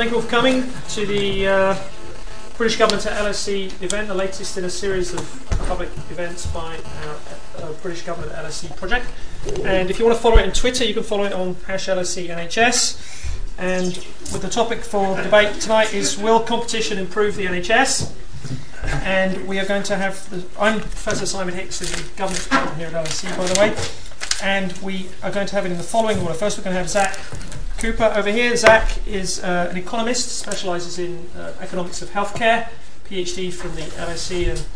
thank you all for coming to the uh, British Government at LSE event, the latest in a series of public events by our uh, British Government at LSE project. And if you want to follow it on Twitter, you can follow it on hash LSE NHS. And with the topic for debate tonight is Will competition improve the NHS? And we are going to have, the, I'm Professor Simon Hicks, the Government here at LSE, by the way. And we are going to have it in the following order. First, we're going to have Zack Cooper over here. Zack is uh, an economist, specialises in uh, economics of healthcare, PhD from the LSE, and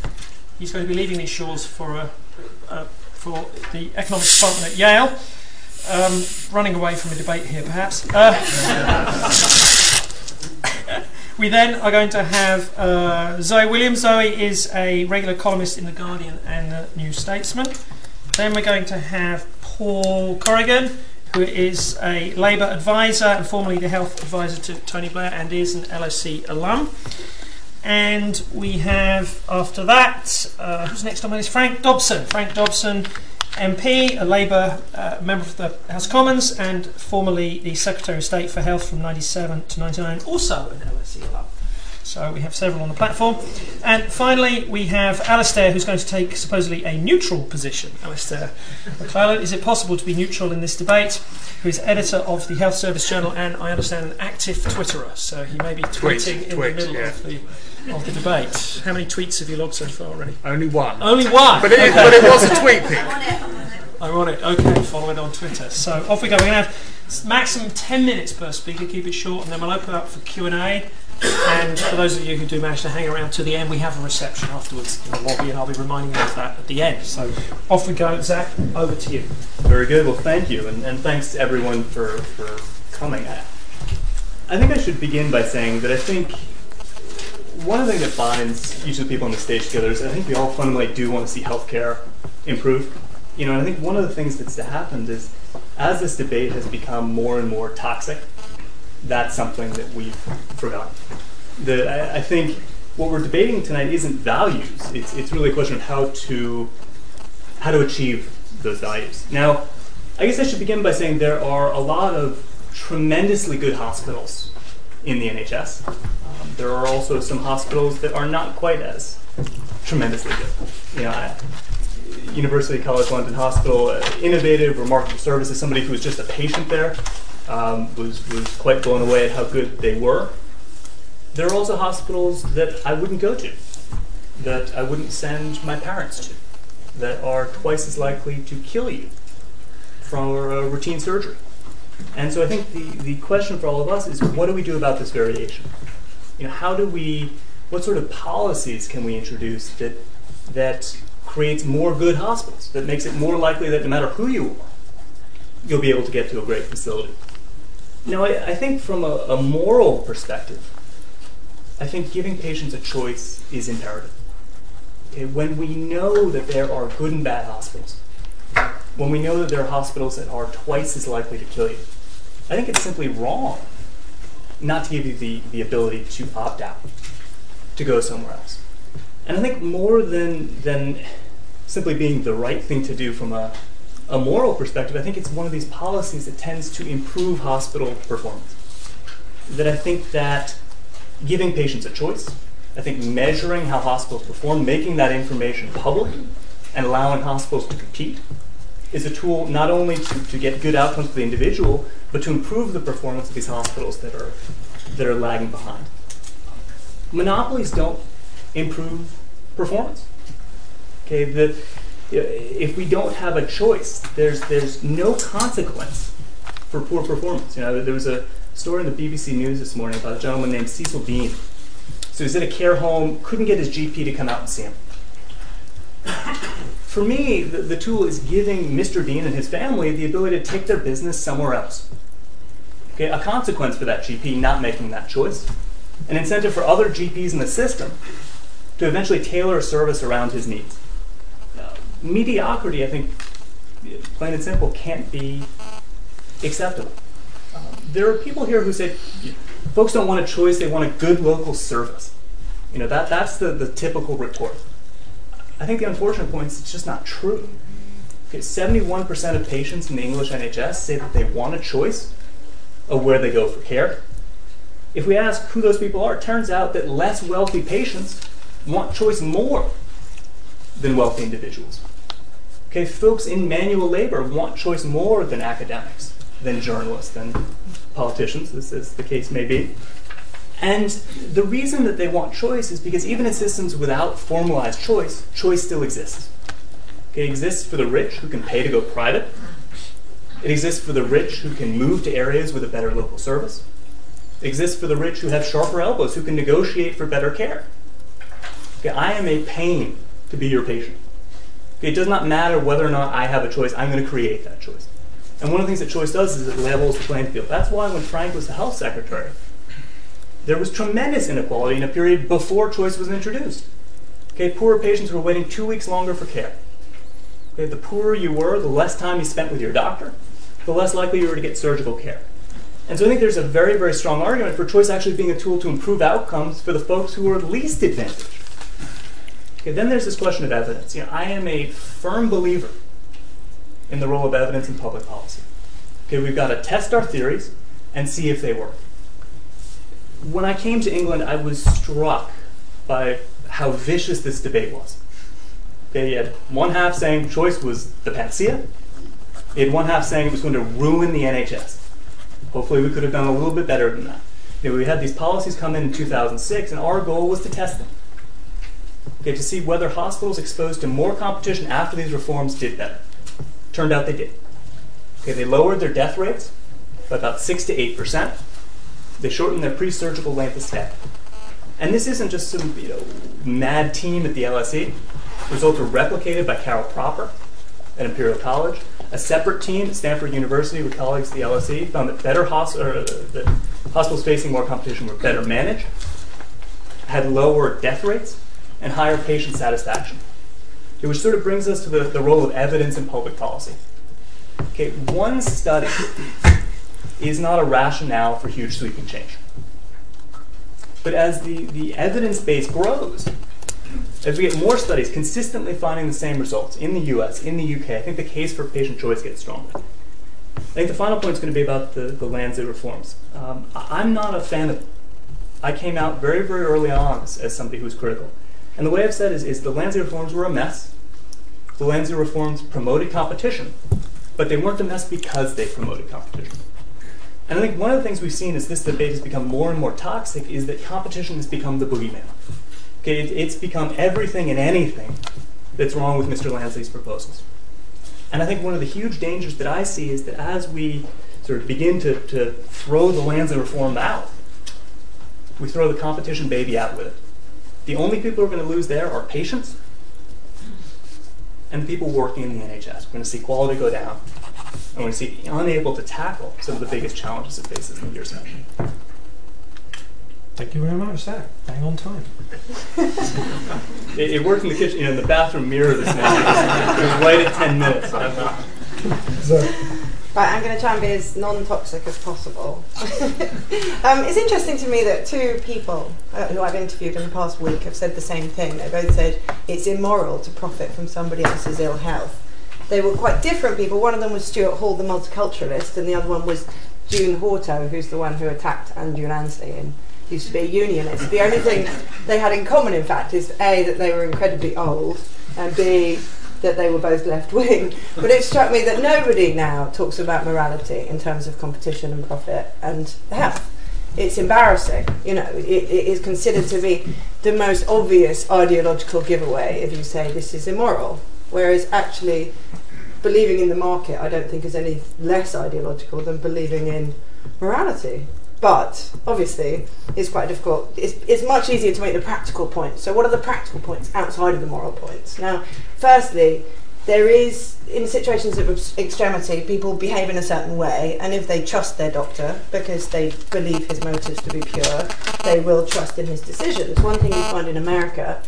he's going to be leaving these shores for, uh, uh, for the economics department at Yale. Um, running away from a debate here, perhaps. Uh, we then are going to have uh, Zoe Williams. Zoe is a regular columnist in The Guardian and The New Statesman. Then we're going to have Paul Corrigan who is a Labour advisor and formerly the health advisor to Tony Blair and is an LSE alum. And we have, after that, uh, who's next on my list? Frank Dobson. Frank Dobson, MP, a Labour uh, member of the House of Commons, and formerly the Secretary of State for Health from 97 to 99, also an LSE alum. So we have several on the platform. And finally, we have Alastair, who's going to take supposedly a neutral position. Alastair McLellan, is it possible to be neutral in this debate? Who is editor of the Health Service Journal and, I understand, an active Twitterer. So he may be tweeting tweet, in tweet, the middle yeah. of, the, of the debate. How many tweets have you logged so far already? Only one. Only one? But it, okay. but it was a tweet thing. I'm on it. Okay, follow it on Twitter. So off we go. We're going to have maximum 10 minutes per speaker. Keep it short, and then we'll open up for Q&A. And for those of you who do manage to hang around to the end, we have a reception afterwards in the lobby, and I'll be reminding you of that at the end. So off we go. Zack, over to you. Very good. Well, thank you, and, and thanks to everyone for, for coming. I think I should begin by saying that I think one of the things that binds each of the people on the stage together is I think we all fundamentally do want to see healthcare improve. You know, and I think one of the things that's happened is as this debate has become more and more toxic, that's something that we've forgotten. The, I, I, think what we're debating tonight isn't values. It's, it's really a question of how to how to achieve those values. Now, I guess I should begin by saying there are a lot of tremendously good hospitals in the NHS. Um, there are also some hospitals that are not quite as tremendously good. You know, I, University College London Hospital, uh, innovative, remarkable services. Somebody who was just a patient there um, was, was quite blown away at how good they were. There are also hospitals that I wouldn't go to, that I wouldn't send my parents to, that are twice as likely to kill you from a routine surgery. And so I think the, the question for all of us is what do we do about this variation? You know, how do we, what sort of policies can we introduce that, that creates more good hospitals, that makes it more likely that no matter who you are, you'll be able to get to a great facility? Now, I, I think from a, a moral perspective, I think giving patients a choice is imperative. Okay, when we know that there are good and bad hospitals, when we know that there are hospitals that are twice as likely to kill you, I think it's simply wrong not to give you the, the ability to opt out, to go somewhere else. And I think more than, than simply being the right thing to do from a, a moral perspective, I think it's one of these policies that tends to improve hospital performance. That I think that giving patients a choice, I think measuring how hospitals perform, making that information public, and allowing hospitals to compete is a tool not only to, to get good outcomes for the individual, but to improve the performance of these hospitals that are, that are lagging behind. Monopolies don't improve performance. Okay, the, if we don't have a choice, there's there's no consequence for poor performance. You know, there was a story in the BBC News this morning about a gentleman named Cecil Bean. So he's in a care home, couldn't get his GP to come out and see him. For me, the, the tool is giving Mr. Dean and his family the ability to take their business somewhere else. Okay, a consequence for that GP not making that choice, an incentive for other GPs in the system to eventually tailor a service around his needs mediocrity, I think, plain and simple, can't be acceptable. There are people here who say folks don't want a choice, they want a good local service. You know, that, that's the, the typical report. I think the unfortunate point is it's just not true. Okay, 71% of patients in the English NHS say that they want a choice of where they go for care. If we ask who those people are, it turns out that less wealthy patients want choice more than wealthy individuals. Okay, folks in manual labor want choice more than academics, than journalists, than politicians, as, as the case may be. And the reason that they want choice is because even in systems without formalized choice, choice still exists. Okay, it exists for the rich who can pay to go private. It exists for the rich who can move to areas with a better local service. It exists for the rich who have sharper elbows, who can negotiate for better care. Okay, I am a pain to be your patient. It does not matter whether or not I have a choice, I'm going to create that choice. And one of the things that choice does is it levels the playing field. That's why when Frank was the health secretary, there was tremendous inequality in a period before choice was introduced. Okay, poorer patients were waiting two weeks longer for care. Okay, the poorer you were, the less time you spent with your doctor, the less likely you were to get surgical care. And so I think there's a very, very strong argument for choice actually being a tool to improve outcomes for the folks who are least advantaged. Okay, then there's this question of evidence. You know, I am a firm believer in the role of evidence in public policy. Okay, we've got to test our theories and see if they work. When I came to England, I was struck by how vicious this debate was. You had one half saying choice was the panacea. You had one half saying it was going to ruin the NHS. Hopefully, we could have done a little bit better than that. You know, we had these policies come in in 2006, and our goal was to test them to see whether hospitals exposed to more competition after these reforms did better. Turned out they did. Okay, they lowered their death rates by about 6 to 8%. They shortened their pre-surgical length of stay. And this isn't just some you know, mad team at the LSE. Results were replicated by Carol Propper at Imperial College. A separate team at Stanford University with colleagues at the LSE found that better or, that hospitals facing more competition were better managed, had lower death rates, and higher patient satisfaction. Which sort of brings us to the, the role of evidence in public policy. Okay, one study is not a rationale for huge sweeping change. But as the, the evidence base grows, as we get more studies consistently finding the same results in the US, in the UK, I think the case for patient choice gets stronger. I think the final point is going to be about the, the Lansley reforms. Um, I'm not a fan of them. I came out very, very early on as, as somebody who was critical. And the way I've said is, is the Lansley reforms were a mess. The Lansley reforms promoted competition, but they weren't a mess because they promoted competition. And I think one of the things we've seen as this debate has become more and more toxic is that competition has become the boogeyman. Okay, it, it's become everything and anything that's wrong with Mr. Lansley's proposals. And I think one of the huge dangers that I see is that as we sort of begin to, to throw the Lansley reform out, we throw the competition baby out with it. The only people who are going to lose there are patients and the people working in the NHS. We're going to see quality go down, and we're going to see unable to tackle some of the biggest challenges it faces in the years ahead. Thank you very much, Zack. Bang on time. it, it, worked in the kitchen, you know, in the bathroom mirror this morning. it was right at 10 minutes. So. Right, I'm going to try and be as non-toxic as possible. um, it's interesting to me that two people uh, who I've interviewed in the past week have said the same thing. They both said it's immoral to profit from somebody else's ill health. They were quite different people. One of them was Stuart Hall, the multiculturalist, and the other one was June Hautot, who's the one who attacked Andrew Lansley and used to be a unionist. The only thing they had in common, in fact, is A, that they were incredibly old, and B, that they were both left wing. But it struck me that nobody now talks about morality in terms of competition and profit and health. It's embarrassing, you know. It, it is considered to be the most obvious ideological giveaway if you say this is immoral, whereas actually believing in the market, I don't think is any less ideological than believing in morality. But obviously, it's quite difficult. It's, it's much easier to make the practical points. So, what are the practical points outside of the moral points? Now, firstly, there is, in situations of extremity, people behave in a certain way, and if they trust their doctor because they believe his motives to be pure, they will trust in his decisions. One thing you find in America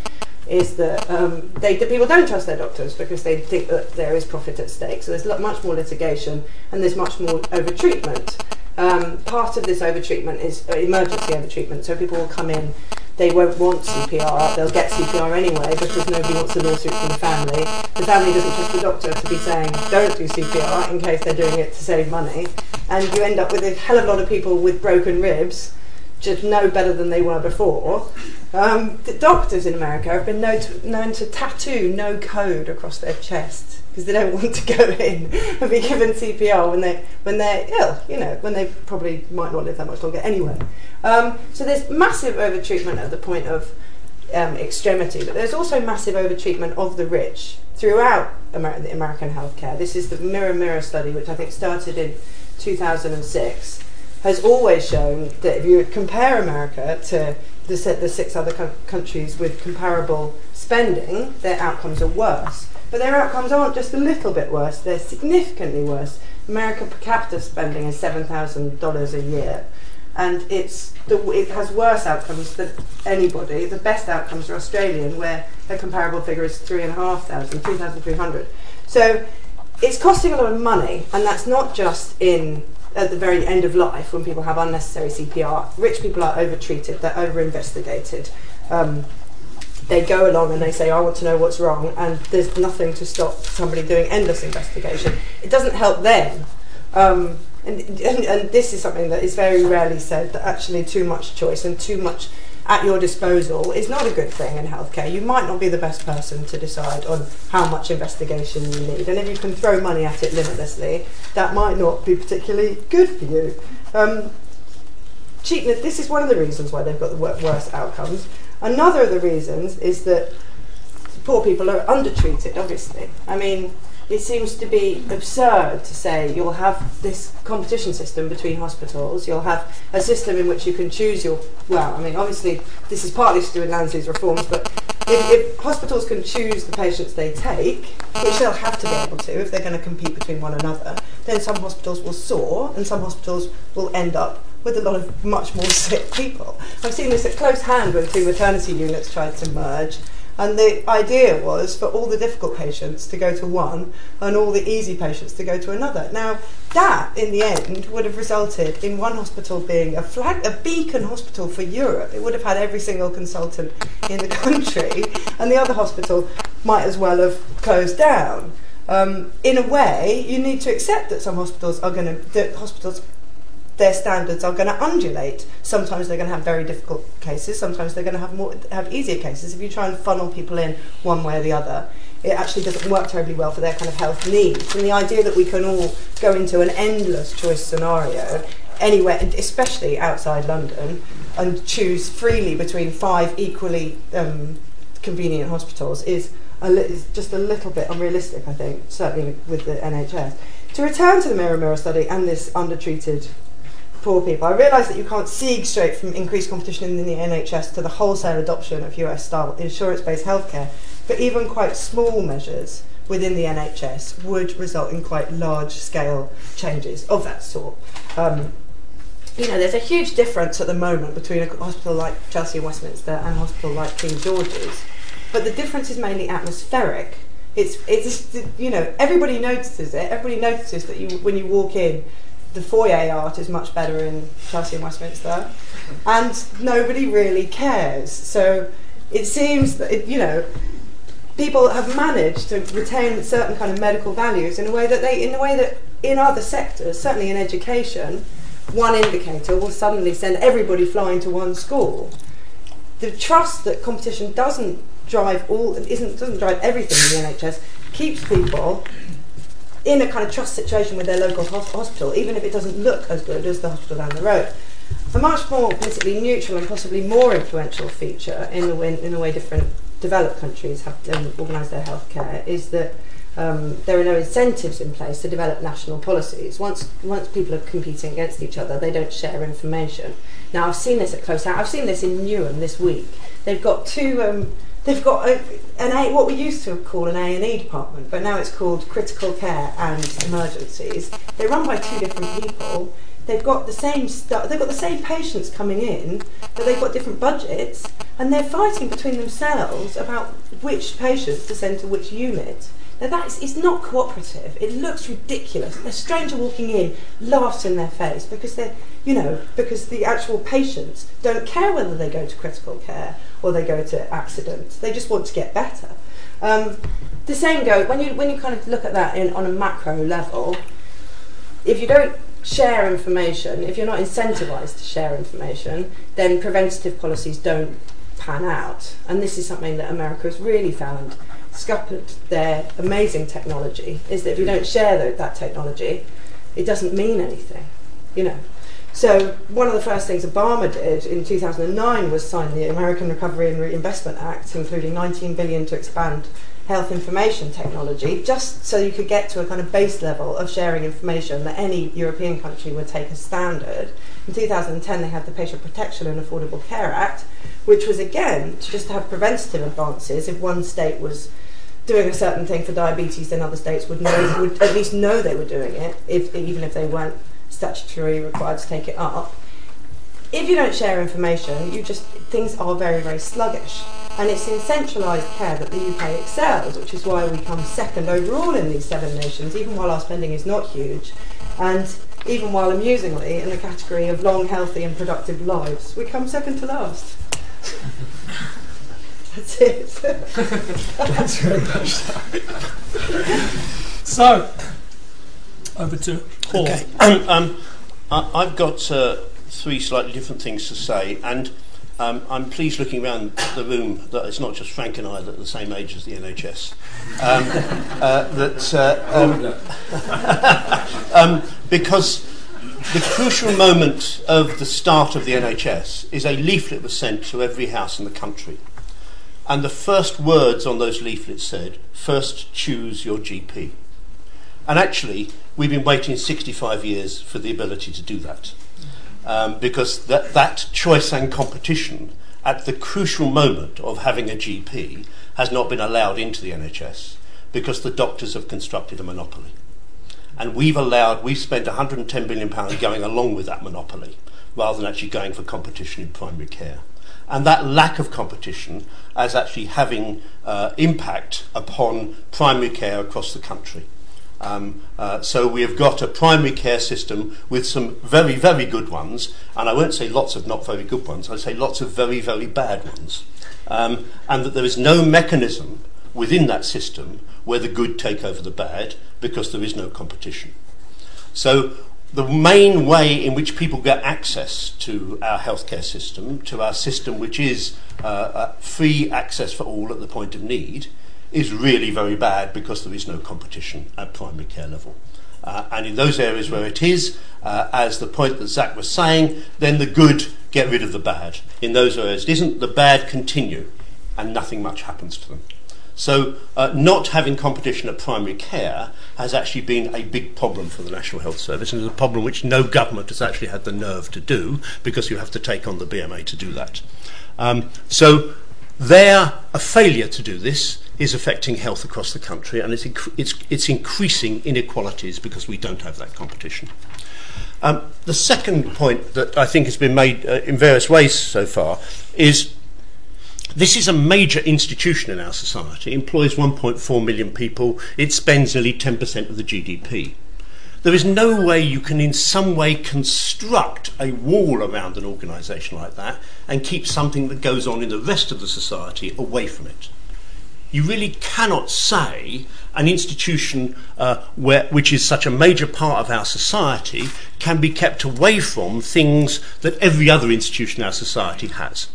is that um, they, the people don't trust their doctors because they think that there is profit at stake. So there's much more litigation and there's much more over treatment. Um, part of this overtreatment is uh, emergency overtreatment. So people will come in, they won't want CPR, they'll get CPR anyway because nobody wants a lawsuit from the family. The family doesn't trust the doctor to be saying don't do CPR in case they're doing it to save money. And you end up with a hell of a lot of people with broken ribs just know better than they were before. Um, doctors in America have been known to, known to tattoo no code across their chest because they don't want to go in and be given CPR when they when they're ill. You know, when they probably might not live that much longer anyway. Um, so there's massive overtreatment at the point of um, extremity, but there's also massive overtreatment of the rich throughout Amer- the American healthcare. This is the Mirror Mirror study, which I think started in 2006, has always shown that if you compare America to the, the six other co- countries with comparable spending, their outcomes are worse. But their outcomes aren't just a little bit worse, they're significantly worse. American per capita spending is $7,000 a year and it's the, it has worse outcomes than anybody. The best outcomes are Australian, where a comparable figure is three and a half thousand, three thousand three hundred. So it's costing a lot of money, and that's not just in at the very end of life when people have unnecessary CPR. Rich people are over-treated, they're over investigated. Um, they go along and they say, I want to know what's wrong, and there's nothing to stop somebody doing endless investigation. It doesn't help them. Um, and, and, and this is something that is very rarely said that actually too much choice and too much at your disposal is not a good thing in healthcare. You might not be the best person to decide on how much investigation you need, and if you can throw money at it limitlessly, that might not be particularly good for you. Um, cheapness, this is one of the reasons why they've got the worst outcomes. Another of the reasons is that poor people are undertreated, obviously. I mean, it seems to be absurd to say you'll have this competition system between hospitals, you'll have a system in which you can choose your. Well, I mean, obviously, this is partly to do with Lansley's reforms, but if, if hospitals can choose the patients they take, which they'll have to be able to if they're going to compete between one another, then some hospitals will soar and some hospitals will end up with a lot of much more sick people. I've seen this at close hand when two maternity units tried to merge and the idea was for all the difficult patients to go to one and all the easy patients to go to another. Now, that in the end would have resulted in one hospital being a flag, a beacon hospital for Europe. It would have had every single consultant in the country, and the other hospital might as well have closed down. Um, in a way, you need to accept that some hospitals are going to, hospitals their standards are going to undulate. Sometimes they're going to have very difficult cases. Sometimes they're going to have more have easier cases. If you try and funnel people in one way or the other, it actually doesn't work terribly well for their kind of health needs. And the idea that we can all go into an endless choice scenario anywhere, especially outside London, and choose freely between five equally um, convenient hospitals is, a li- is just a little bit unrealistic. I think certainly with the NHS. To return to the Mirror Mirror study and this undertreated poor people. I realise that you can't see straight from increased competition in the NHS to the wholesale adoption of US style insurance based healthcare, but even quite small measures within the NHS would result in quite large scale changes of that sort. Um, you know, there's a huge difference at the moment between a hospital like Chelsea and Westminster and a hospital like King George's, but the difference is mainly atmospheric. It's, it's you know, everybody notices it. Everybody notices that you, when you walk in, the foyer art is much better in Chelsea and Westminster, and nobody really cares. So it seems that it, you know people have managed to retain certain kind of medical values in a way that they in a way that in other sectors, certainly in education, one indicator will suddenly send everybody flying to one school. The trust that competition doesn't drive all isn't doesn't drive everything in the NHS keeps people in a kind of trust situation with their local hospital, even if it doesn't look as good as the hospital down the road. A much more politically neutral and possibly more influential feature in the way, in the way different developed countries have um, organised their healthcare is that um, there are no incentives in place to develop national policies. Once, once people are competing against each other, they don't share information. Now, I've seen this at close out. I've seen this in Newham this week. They've got two um, they've got a, an a, what we used to call an A and E department, but now it's called critical care and emergencies. They're run by two different people. They've got the same stu- they've got the same patients coming in, but they've got different budgets, and they're fighting between themselves about which patients to send to which unit. Now that is it's not cooperative. It looks ridiculous. A stranger walking in laughs in their face because they're you know because the actual patients don't care whether they go to critical care or they go to accidents. They just want to get better. Um, the same goes when you when you kind of look at that in, on a macro level. If you don't share information, if you're not incentivized to share information, then preventative policies don't pan out. And this is something that America has really found scuppered their amazing technology is that if you don't share the, that technology, it doesn't mean anything, you know. So one of the first things Obama did in 2009 was sign the American Recovery and Reinvestment Act, including 19 billion to expand health information technology, just so you could get to a kind of base level of sharing information that any European country would take as standard. In 2010, they had the Patient Protection and Affordable Care Act, which was again to just have preventative advances. If one state was doing a certain thing for diabetes, then other states would know, would at least know they were doing it, if, even if they weren't statutory required to take it up. If you don't share information, you just things are very very sluggish, and it's in centralised care that the UK excels, which is why we come second overall in these seven nations, even while our spending is not huge, and even while amusingly in the category of long, healthy, and productive lives, we come second to last. That's it. Thanks very much. so, over to Paul. Okay. um, I- I've got uh, three slightly different things to say, and um, I'm pleased looking around the room that it's not just Frank and I that are the same age as the NHS. Um, uh, that uh, um, um, because the crucial moment of the start of the NHS is a leaflet was sent to every house in the country. And the first words on those leaflets said, first choose your GP. And actually, we've been waiting 65 years for the ability to do that. Um, because that, that choice and competition at the crucial moment of having a GP has not been allowed into the NHS because the doctors have constructed a monopoly. And we've allowed, we've spent £110 billion going along with that monopoly rather than actually going for competition in primary care and that lack of competition as actually having uh, impact upon primary care across the country. Um, uh, so we have got a primary care system with some very, very good ones, and I won't say lots of not very good ones, I'll say lots of very, very bad ones. Um, and that there is no mechanism within that system where the good take over the bad because there is no competition. So the main way in which people get access to our healthcare system, to our system which is uh, uh, free access for all at the point of need, is really very bad because there is no competition at primary care level. Uh, and in those areas where it is, uh, as the point that Zack was saying, then the good get rid of the bad. In those areas it isn't, the bad continue and nothing much happens to them. So, uh, not having competition at primary care has actually been a big problem for the National Health Service, and it's a problem which no government has actually had the nerve to do because you have to take on the BMA to do that. Um, so, their a failure to do this is affecting health across the country, and it's, it's, it's increasing inequalities because we don't have that competition. Um, the second point that I think has been made uh, in various ways so far is this is a major institution in our society. It employs 1.4 million people. It spends nearly 10% of the GDP. There is no way you can, in some way, construct a wall around an organisation like that and keep something that goes on in the rest of the society away from it. You really cannot say an institution uh, where, which is such a major part of our society can be kept away from things that every other institution in our society has.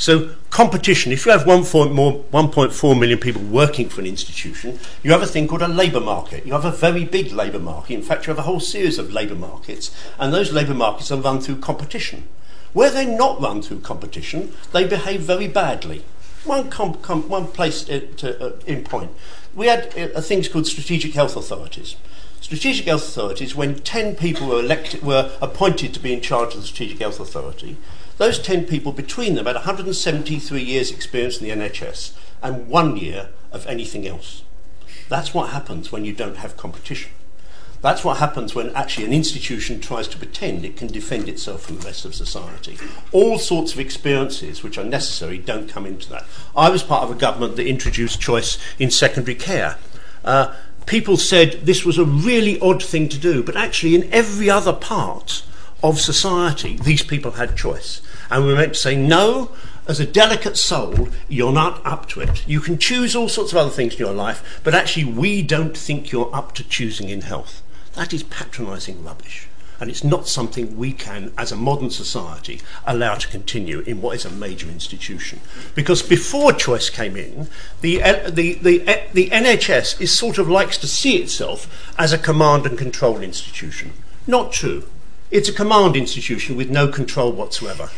So competition, if you have 1.4 million people working for an institution, you have a thing called a labour market. You have a very big labour market. In fact, you have a whole series of labour markets, and those labour markets are run through competition. Where they're not run through competition, they behave very badly. One, com- com- one place to, uh, in point. We had uh, things called strategic health authorities. Strategic health authorities, when 10 people were, elected, were appointed to be in charge of the strategic health authority, those 10 people between them had 173 years' experience in the NHS and one year of anything else. That's what happens when you don't have competition. That's what happens when actually an institution tries to pretend it can defend itself from the rest of society. All sorts of experiences which are necessary don't come into that. I was part of a government that introduced choice in secondary care. Uh, people said this was a really odd thing to do, but actually, in every other part of society, these people had choice. And we are meant to say, no, as a delicate soul, you're not up to it. You can choose all sorts of other things in your life, but actually, we don't think you're up to choosing in health. That is patronising rubbish. And it's not something we can, as a modern society, allow to continue in what is a major institution. Because before choice came in, the, uh, the, the, uh, the NHS is sort of likes to see itself as a command and control institution. Not true. It's a command institution with no control whatsoever.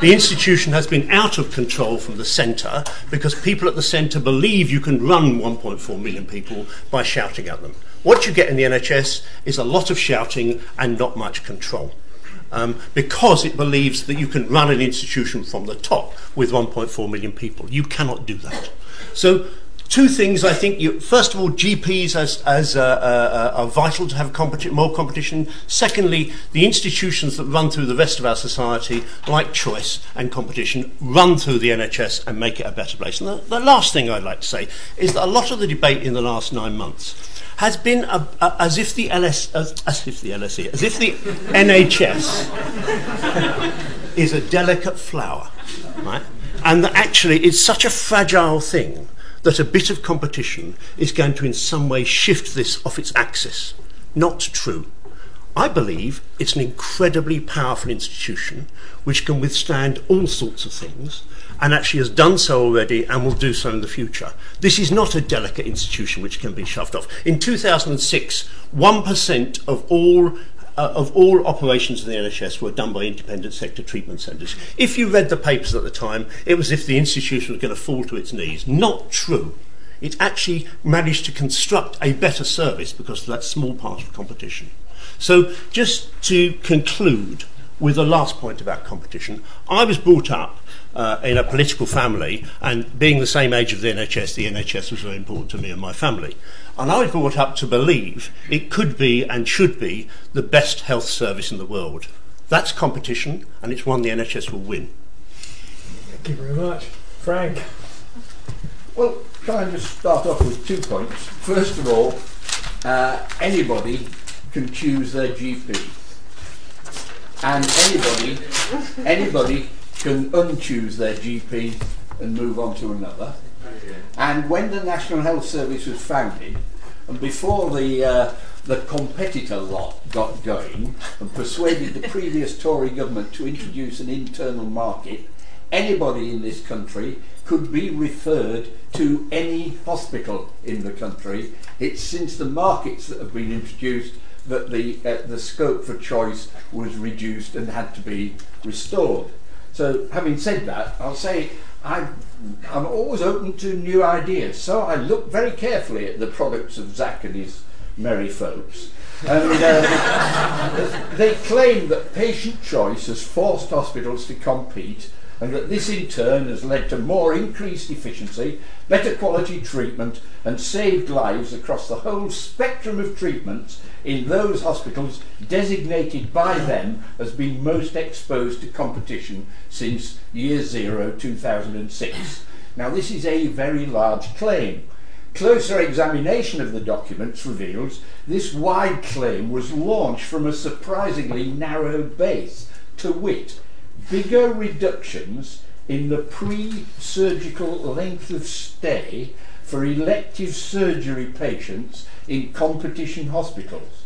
the institution has been out of control from the centre because people at the centre believe you can run 1.4 million people by shouting at them. What you get in the NHS is a lot of shouting and not much control. Um, because it believes that you can run an institution from the top with 1.4 million people. You cannot do that. So Two things I think. You, first of all, GPs as, as uh, uh, are vital to have competi- more competition. Secondly, the institutions that run through the rest of our society, like choice and competition, run through the NHS and make it a better place. And the, the last thing I'd like to say is that a lot of the debate in the last nine months has been a, a, as if the LS, as, as if the LSE, as if the NHS is a delicate flower, right? And that actually it's such a fragile thing that a bit of competition is going to in some way shift this off its axis. Not true. I believe it's an incredibly powerful institution which can withstand all sorts of things and actually has done so already and will do so in the future. This is not a delicate institution which can be shoved off. In 2006, 1% of all uh, of all operations in the NHS were done by independent sector treatment centres. If you read the papers at the time, it was as if the institution was going to fall to its knees. Not true. It actually managed to construct a better service because of that small part of competition. So, just to conclude with the last point about competition, I was brought up uh, in a political family, and being the same age of the NHS, the NHS was very important to me and my family. And I was brought up to believe it could be and should be the best health service in the world. That's competition, and it's one the NHS will win. Thank you very much. Frank. Well, try and just start off with two points. First of all, uh, anybody can choose their GP. And anybody, anybody can unchoose their GP and move on to another. And when the National Health Service was founded, and before the uh, the competitor lot got going and persuaded the previous Tory government to introduce an internal market, anybody in this country could be referred to any hospital in the country. It's since the markets that have been introduced that the uh, the scope for choice was reduced and had to be restored. So, having said that, I'll say I, I'm always open to new ideas. So I look very carefully at the products of Zack and his merry folks. And uh, they claim that patient choice has forced hospitals to compete and that this in turn has led to more increased efficiency, better quality treatment, and saved lives across the whole spectrum of treatments in those hospitals designated by them as being most exposed to competition since year zero 2006. Now, this is a very large claim. Closer examination of the documents reveals this wide claim was launched from a surprisingly narrow base, to wit, bigger reductions in the pre-surgical length of stay for elective surgery patients in competition hospitals.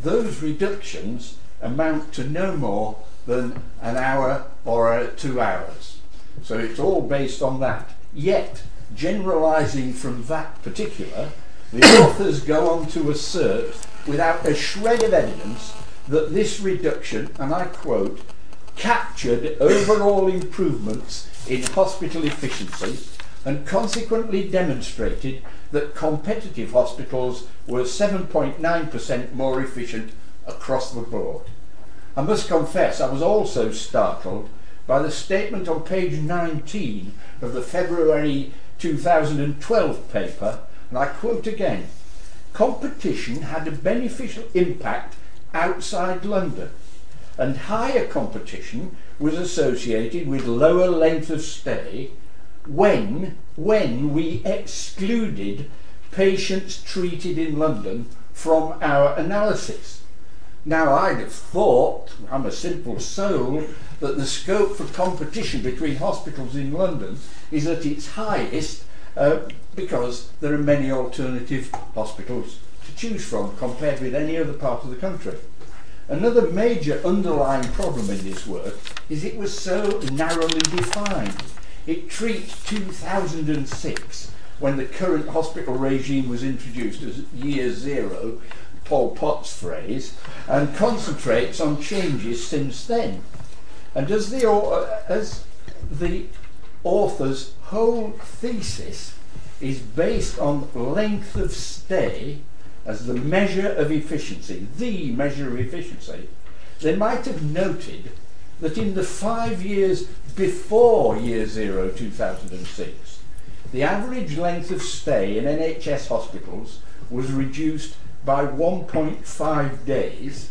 Those reductions amount to no more than an hour or two hours. So it's all based on that. Yet, generalizing from that particular, the authors go on to assert, without a shred of evidence, that this reduction, and I quote, captured overall improvements in hospital efficiency and consequently demonstrated that competitive hospitals were 7.9% more efficient across the board. I must confess I was also startled by the statement on page 19 of the February 2012 paper, and I quote again competition had a beneficial impact outside London and higher competition was associated with lower length of stay when, when we excluded patients treated in London from our analysis. Now, I'd have thought, I'm a simple soul, that the scope for competition between hospitals in London is at its highest uh, because there are many alternative hospitals to choose from compared with any other part of the country. Another major underlying problem in this work is it was so narrowly defined. It treats 2006, when the current hospital regime was introduced as year zero, Pol Pot's phrase, and concentrates on changes since then. And as the, uh, as the author's whole thesis is based on length of stay as the measure of efficiency, the measure of efficiency, they might have noted that in the five years before year zero, 2006, the average length of stay in NHS hospitals was reduced by 1.5 days,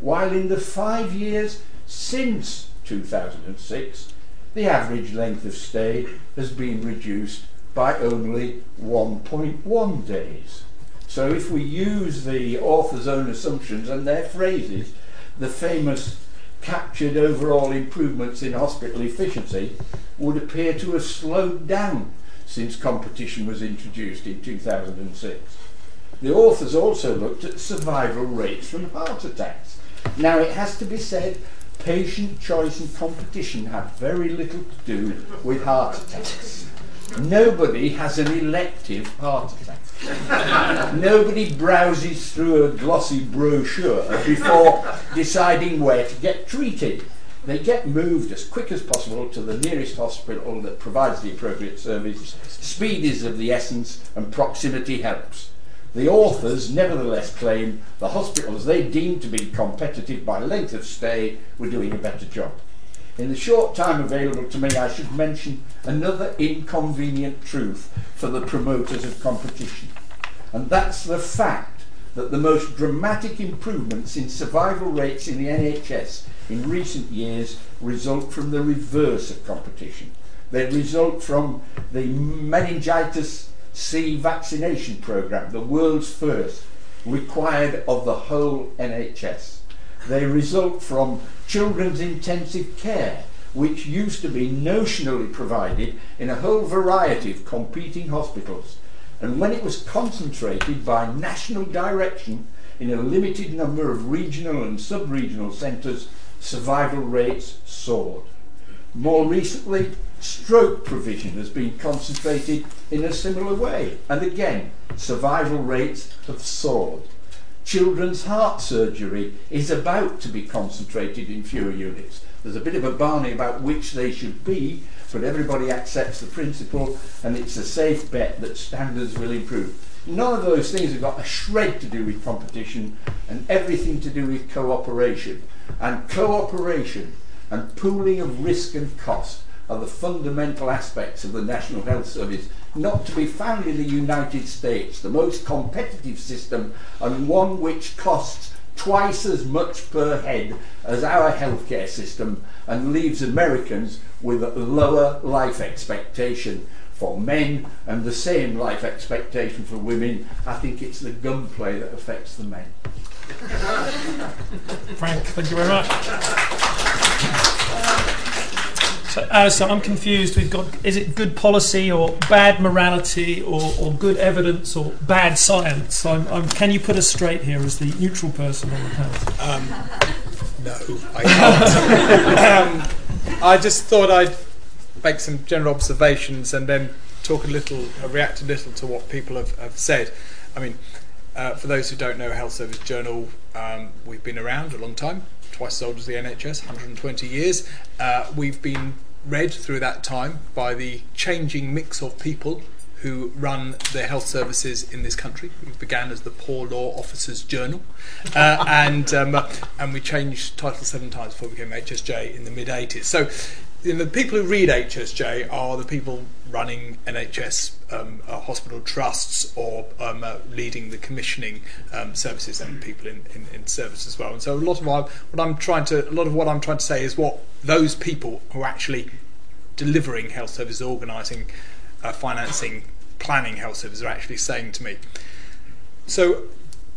while in the five years since 2006, the average length of stay has been reduced by only 1.1 days. So if we use the author's own assumptions and their phrases, the famous captured overall improvements in hospital efficiency would appear to have slowed down since competition was introduced in 2006. The authors also looked at survival rates from heart attacks. Now it has to be said, patient choice and competition have very little to do with heart attacks. Nobody has an elective heart attack. Nobody browses through a glossy brochure before deciding where to get treated. They get moved as quick as possible to the nearest hospital that provides the appropriate service. Speed is of the essence, and proximity helps. The authors nevertheless claim the hospitals they deem to be competitive by length of stay were doing a better job. In the short time available to me, I should mention another inconvenient truth for the promoters of competition, and that's the fact that the most dramatic improvements in survival rates in the NHS in recent years result from the reverse of competition. They result from the meningitis C vaccination programme, the world's first, required of the whole NHS. They result from children's intensive care, which used to be notionally provided in a whole variety of competing hospitals. And when it was concentrated by national direction in a limited number of regional and sub-regional centres, survival rates soared. More recently, stroke provision has been concentrated in a similar way, and again, survival rates have soared. Children's heart surgery is about to be concentrated in fewer units. There's a bit of a barney about which they should be, but everybody accepts the principle and it's a safe bet that standards will improve. None of those things have got a shred to do with competition and everything to do with cooperation. And cooperation and pooling of risk and cost are the fundamental aspects of the National Health Service not to be found in the United States, the most competitive system and one which costs twice as much per head as our healthcare system and leaves Americans with a lower life expectation for men and the same life expectation for women. I think it's the gunplay that affects the men. Frank, thank you very much. So, Alastair, I'm confused. We've got is it good policy or bad morality or, or good evidence or bad science? I'm, I'm, can you put us straight here as the neutral person on the panel? Um, no, I can't. um, I just thought I'd make some general observations and then talk a little, uh, react a little to what people have, have said. I mean, uh, for those who don't know, Health Service Journal, um, we've been around a long time twice as old as the NHS, 120 years. Uh, we've been read through that time by the changing mix of people who run the health services in this country. We began as the Poor Law Officers Journal, uh, and um, and we changed title seven times before we became HSJ in the mid 80s. So you know, the people who read HSJ are the people running NHS um, uh, hospital trusts or um, uh, leading the commissioning um, services and people in, in, in, service as well. And so a lot of what, what I'm trying to a lot of what I'm trying to say is what those people who are actually delivering health services, organising, uh, financing, planning health services are actually saying to me. So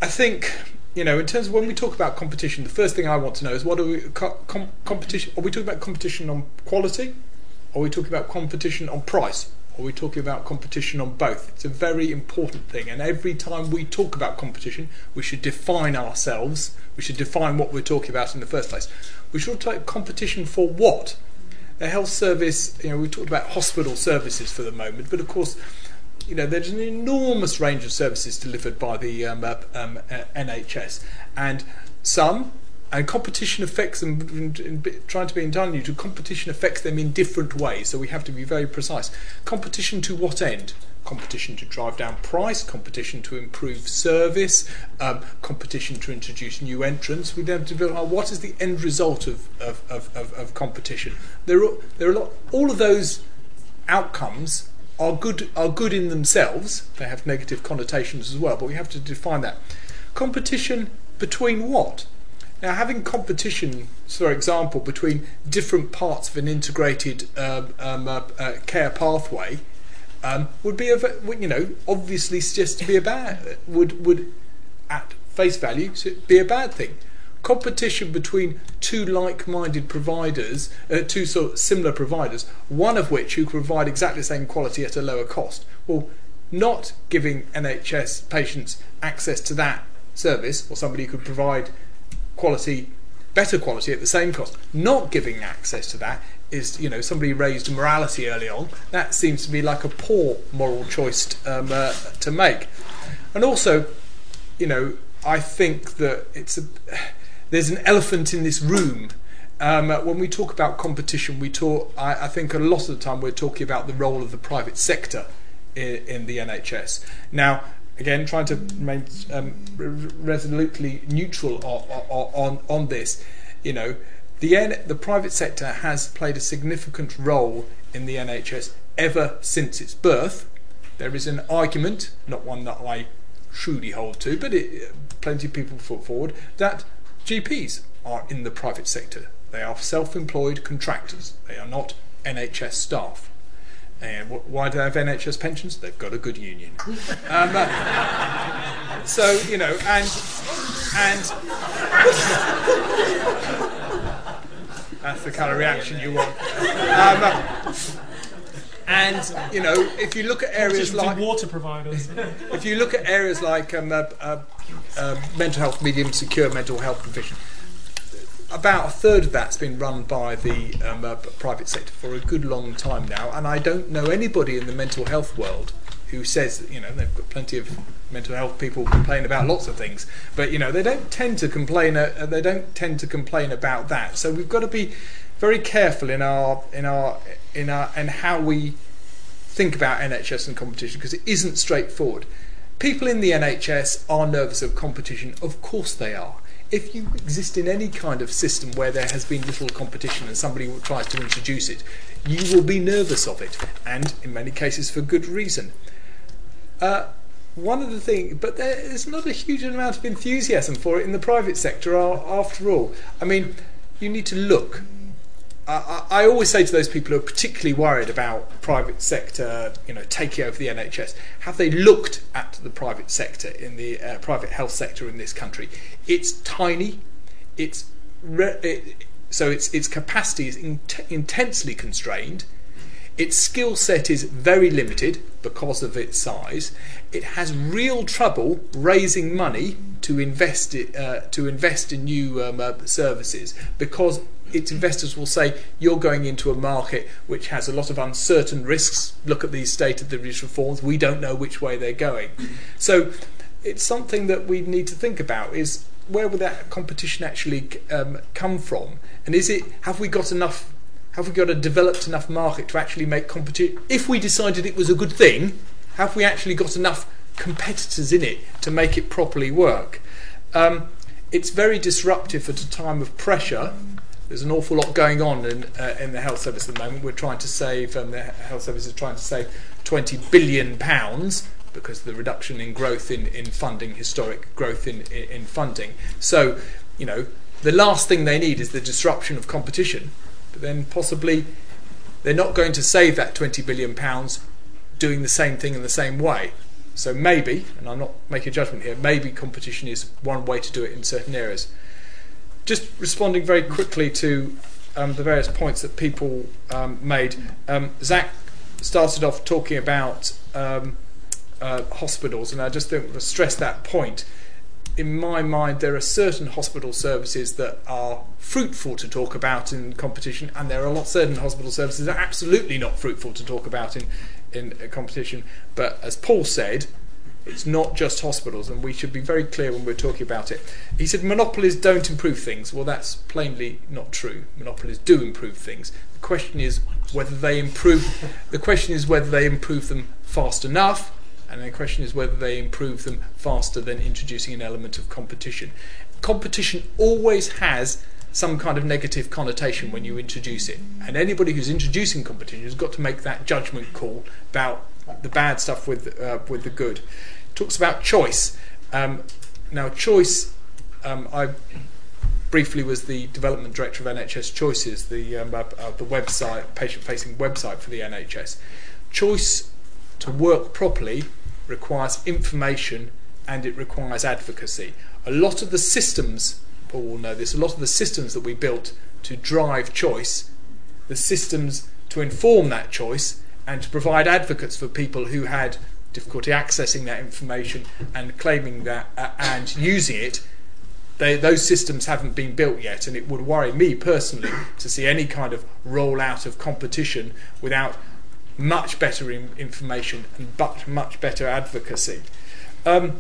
I think you know, in terms of when we talk about competition, the first thing I want to know is what are we com- competition? Are we talking about competition on quality? Are we talking about competition on price? Are we talking about competition on both? It's a very important thing, and every time we talk about competition, we should define ourselves. We should define what we're talking about in the first place. We should take competition for what? The health service, you know, we talked about hospital services for the moment, but of course, you know, there's an enormous range of services delivered by the um, uh, um, uh, NHS, and some and competition affects them. In, in, in, trying to be entirely neutral, competition affects them in different ways. So we have to be very precise. Competition to what end? Competition to drive down price, competition to improve service, um, competition to introduce new entrants. We have to be like, what is the end result of, of, of, of, of competition? There are there are a lot, all of those outcomes are good are good in themselves. They have negative connotations as well, but we have to define that. Competition between what? Now, having competition, for example, between different parts of an integrated um, um, uh, uh, care pathway um, would be a you know obviously suggest to be a bad would would at face value be a bad thing. Competition between two like-minded providers, uh, two sort of similar providers, one of which who provide exactly the same quality at a lower cost. Well, not giving NHS patients access to that service, or somebody who could provide quality, better quality at the same cost. Not giving access to that is, you know, somebody raised morality early on. That seems to be like a poor moral choice um, uh, to make. And also, you know, I think that it's a there's an elephant in this room. Um, when we talk about competition, we talk. I, I, think a lot of the time we're talking about the role of the private sector in, in the NHS. Now, again, trying to remain um, resolutely neutral on, on, on this, you know, the N- the private sector has played a significant role in the NHS ever since its birth. There is an argument, not one that I truly hold to, but it, plenty of people put forward that GPs are in the private sector. They are self employed contractors, they are not NHS staff. And why do they have NHS pensions? They've got a good union. Um, uh, so, you know, and. and that's the kind of reaction you want. Um, uh, and you know, if you look at areas like water providers, if you look at areas like um, uh, uh, uh, mental health, medium secure mental health provision, about a third of that's been run by the um, uh, private sector for a good long time now, and I don't know anybody in the mental health world who says you know they've got plenty of mental health people complain about lots of things, but you know they don't tend to complain. Uh, they don't tend to complain about that. So we've got to be very careful in our in our in our and how we think about NHS and competition because it isn't straightforward. People in the NHS are nervous of competition. Of course they are. If you exist in any kind of system where there has been little competition and somebody tries to introduce it, you will be nervous of it, and in many cases for good reason. Uh, one of the things, but there is not a huge amount of enthusiasm for it in the private sector after all. I mean, you need to look I, I, always say to those people who are particularly worried about private sector, you know, taking over the NHS, have they looked at the private sector in the uh, private health sector in this country? It's tiny. It's re- it, so its its capacity is in- intensely constrained. Its skill set is very limited because of its size. It has real trouble raising money to invest it, uh, to invest in new um, uh, services because its investors will say you're going into a market which has a lot of uncertain risks. Look at these state of the reforms. We don't know which way they're going. So it's something that we need to think about is where would that competition actually um, come from? And is it have we got enough have we got a developed enough market to actually make competition if we decided it was a good thing, have we actually got enough competitors in it to make it properly work? Um, it's very disruptive at a time of pressure there's an awful lot going on in, uh, in the health service at the moment. We're trying to save, um, the health service is trying to save 20 billion pounds because of the reduction in growth in, in funding, historic growth in, in funding. So, you know, the last thing they need is the disruption of competition, but then possibly they're not going to save that 20 billion pounds doing the same thing in the same way. So maybe, and I'm not making a judgment here, maybe competition is one way to do it in certain areas just responding very quickly to um, the various points that people um, made. Um, Zack started off talking about um, uh, hospitals, and I just think to stress that point. In my mind, there are certain hospital services that are fruitful to talk about in competition, and there are a lot certain hospital services that are absolutely not fruitful to talk about in in a competition. But as Paul said, it's not just hospitals, and we should be very clear when we're talking about it. He said monopolies don't improve things. Well, that's plainly not true. Monopolies do improve things. The question is whether they improve. The question is whether they improve them fast enough, and the question is whether they improve them faster than introducing an element of competition. Competition always has some kind of negative connotation when you introduce it, and anybody who's introducing competition has got to make that judgment call about the bad stuff with uh, with the good. Talks about choice. Um, now, choice. Um, I briefly was the development director of NHS Choices, the um, uh, uh, the website, patient-facing website for the NHS. Choice to work properly requires information and it requires advocacy. A lot of the systems, Paul will know this, a lot of the systems that we built to drive choice, the systems to inform that choice and to provide advocates for people who had difficulty accessing that information and claiming that uh, and using it. They, those systems haven't been built yet, and it would worry me personally to see any kind of rollout of competition without much better in, information and much, much better advocacy. Um,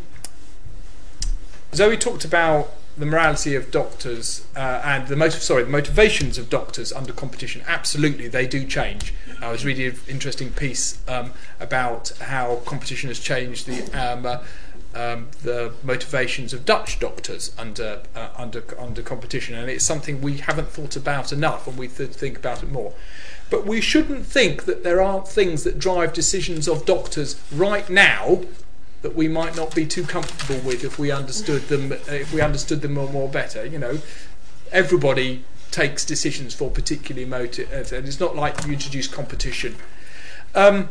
Zoe talked about the morality of doctors uh, and the motive, sorry, the motivations of doctors under competition. Absolutely, they do change. I was reading an interesting piece um, about how competition has changed the um, uh, um, the motivations of Dutch doctors under uh, under under competition, and it's something we haven't thought about enough, and we th- think about it more. But we shouldn't think that there aren't things that drive decisions of doctors right now that we might not be too comfortable with if we understood them if we understood them more, more better. You know, everybody takes decisions for particularly motive, and it's not like you introduce competition. Um,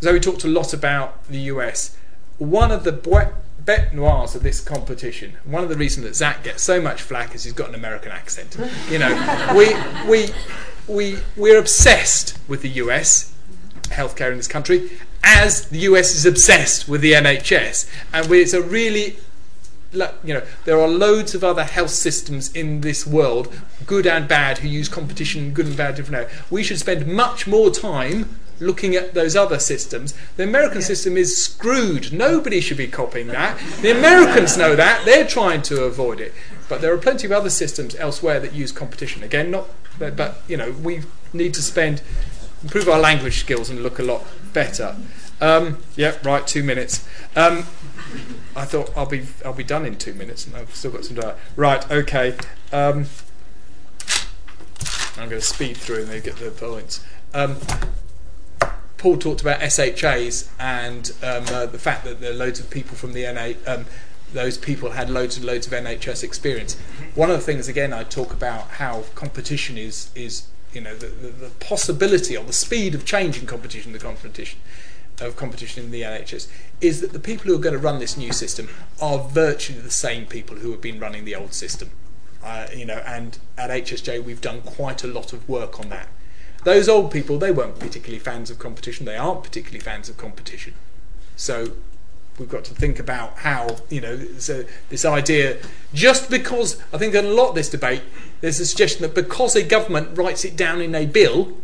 so we talked a lot about the US. One of the bête noirs of this competition, one of the reasons that Zack gets so much flack is he's got an American accent. You know, we we we we're obsessed with the US healthcare in this country, as the US is obsessed with the NHS, and it's a really you know, there are loads of other health systems in this world, good and bad, who use competition, good and bad, different. We should spend much more time looking at those other systems. The American system is screwed. Nobody should be copying that. The Americans know that. They're trying to avoid it. But there are plenty of other systems elsewhere that use competition. Again, not, but, but you know, we need to spend improve our language skills and look a lot better. Um, yeah, right, two minutes. Um, I thought I'll be I'll be done in two minutes, and I've still got some time. Right, okay. Um, I'm going to speed through and they get the points. Um, Paul talked about SHAs and um, uh, the fact that there are loads of people from the NA. Um, those people had loads and loads of NHS experience. One of the things, again, I talk about how competition is is you know the, the, the possibility or the speed of change in competition, the competition of competition in the NHS is that the people who are going to run this new system are virtually the same people who have been running the old system. Uh, you know, and at HSJ we've done quite a lot of work on that. Those old people, they weren't particularly fans of competition. They aren't particularly fans of competition. So we've got to think about how you know so this idea. Just because I think in a lot of this debate, there's a suggestion that because a government writes it down in a bill,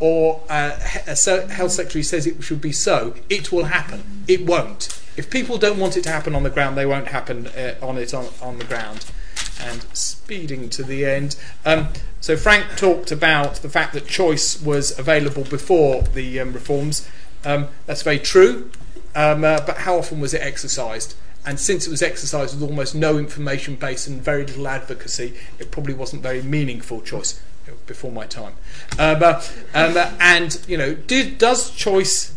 or uh, a health secretary says it should be so, it will happen. It won't. If people don't want it to happen on the ground, they won't happen uh, on it on, on the ground. And speeding to the end. Um, so Frank talked about the fact that choice was available before the um, reforms. Um, that's very true. Um, uh, but how often was it exercised? And since it was exercised with almost no information base and very little advocacy, it probably wasn't very meaningful choice before my time. Um, uh, um, and you know, does choice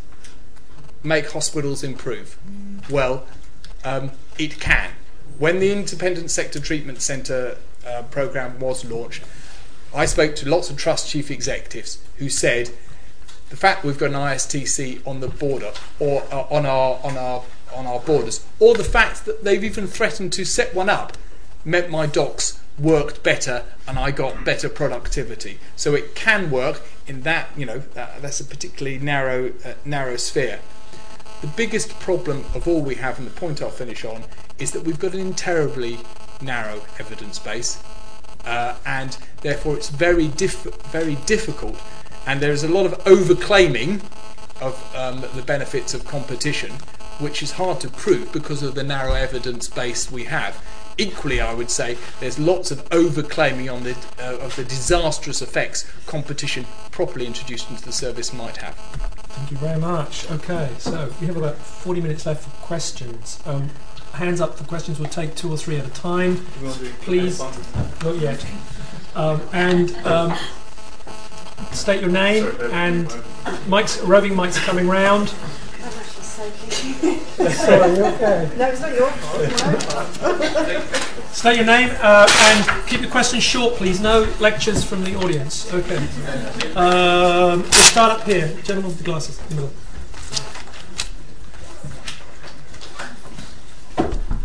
make hospitals improve? Well, um, it can. When the Independent Sector Treatment Centre uh, program was launched, I spoke to lots of trust chief executives who said the fact we've got an ISTC on the border or uh, on our on our on our borders, or the fact that they've even threatened to set one up, meant my docs worked better and I got better productivity. So it can work in that, you know, that, that's a particularly narrow uh, narrow sphere. The biggest problem of all we have, and the point I'll finish on, is that we've got an terribly narrow evidence base, uh, and therefore it's very very difficult, and there is a lot of overclaiming of um, the benefits of competition, which is hard to prove because of the narrow evidence base we have. Equally, I would say there's lots of overclaiming on the uh, of the disastrous effects competition properly introduced into the service might have. Thank you very much. Okay, so we have about 40 minutes left for questions. Um, hands up for questions. We'll take two or three at a time. Please. Not yet. Um, and um, state your name and mics, roving mics coming round. I'm actually soaking. Sorry, okay? no, it's not your fault. State your name uh, and keep the questions short, please. No lectures from the audience. Okay. Um, we'll start up here. Gentleman with the glasses in the middle.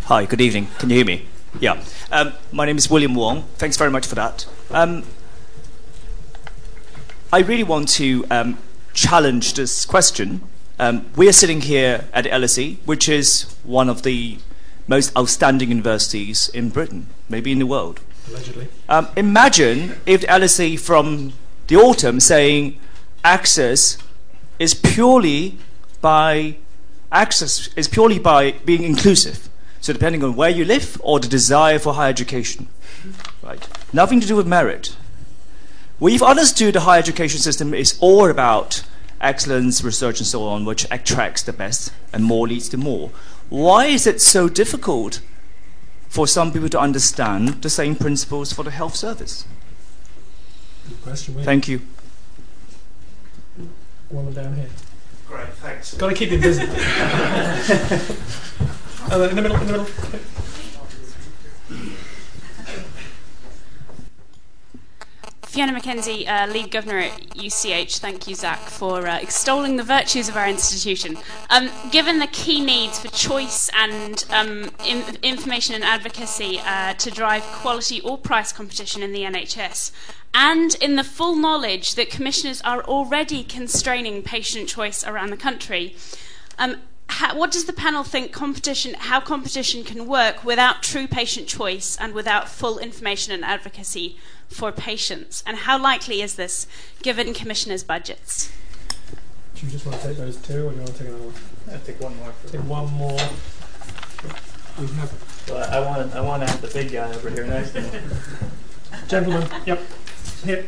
Hi, good evening. Can you hear me? Yeah. Um, my name is William Wong. Thanks very much for that. Um, I really want to um, challenge this question. Um, we are sitting here at LSE, which is one of the most outstanding universities in Britain, maybe in the world. Allegedly. Um, imagine if the LSE from the autumn saying access is purely by access is purely by being inclusive. So depending on where you live or the desire for higher education, right? Nothing to do with merit. We've understood the higher education system is all about excellence, research, and so on, which attracts the best and more leads to more. Why is it so difficult for some people to understand the same principles for the health service? Good question. William. Thank you. Woman down here. Great, thanks. Got to keep him busy. Uh, in the middle. In the middle. Fiona McKenzie, uh, lead governor at UCH. Thank you, Zack, for uh, extolling the virtues of our institution. Um, given the key needs for choice and um, in, information and advocacy uh, to drive quality or price competition in the NHS, and in the full knowledge that commissioners are already constraining patient choice around the country, um, how, what does the panel think competition, how competition can work without true patient choice and without full information and advocacy for patients? And how likely is this given commissioners' budgets? Do you just want to take those two, or do you want to take another one? I'll take one more. For Take one more. We have Well, I want I want to have the big guy over here next to me. gentlemen. Yep. Here.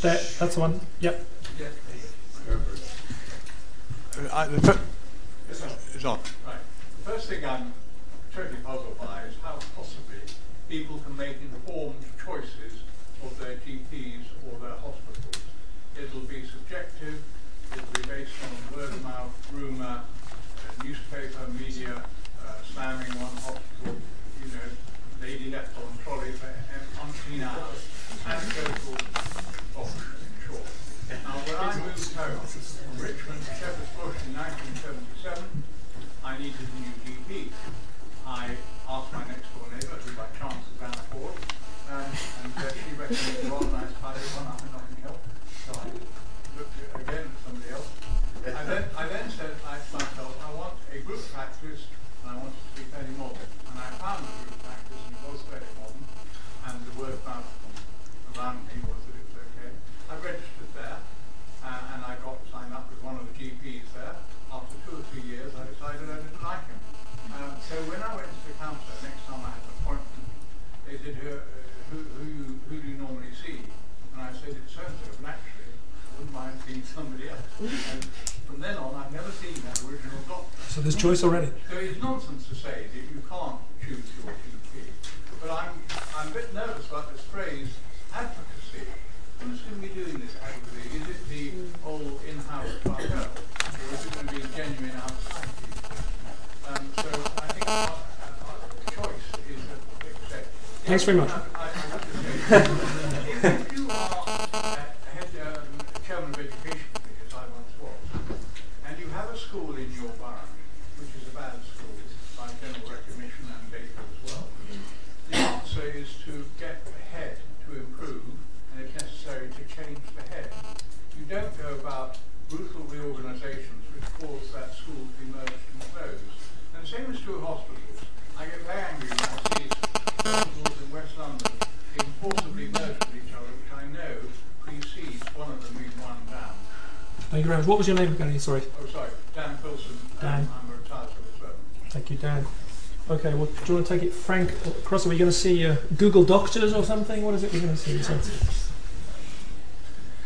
There. That's the one. Yep. I, the fir- it's on. Right. The first thing I'm totally puzzled by is how possibly people can make informed choices of their GPs or their hospitals. It'll be subjective, it'll be based on word of mouth, rumour, uh, newspaper, media, uh, slamming one hospital, you know, lady left on trolley for um, umpteen hours, anecdotal bosh, in. Now, when I moved home from Richmond to Shepherd's Bush in 1977, I needed a new GP. I asked my next Ich habe gerade von Thanks very much. I, I, I have to say, if you are uh, head um, chairman of education committee, as I once was, and you have a school in your borough, which is a bad school by general recognition and data as well, the answer is to get the head to improve, and if necessary, to change the head. Thank you very much. What was your name again? Sorry. Oh, sorry, Dan Pilson. Dan. Um, I'm a retired civil servant. Thank you, Dan. Okay, well, do you want to take it, Frank? Across, are we going to see uh, Google Doctors or something? What is it we're going to see?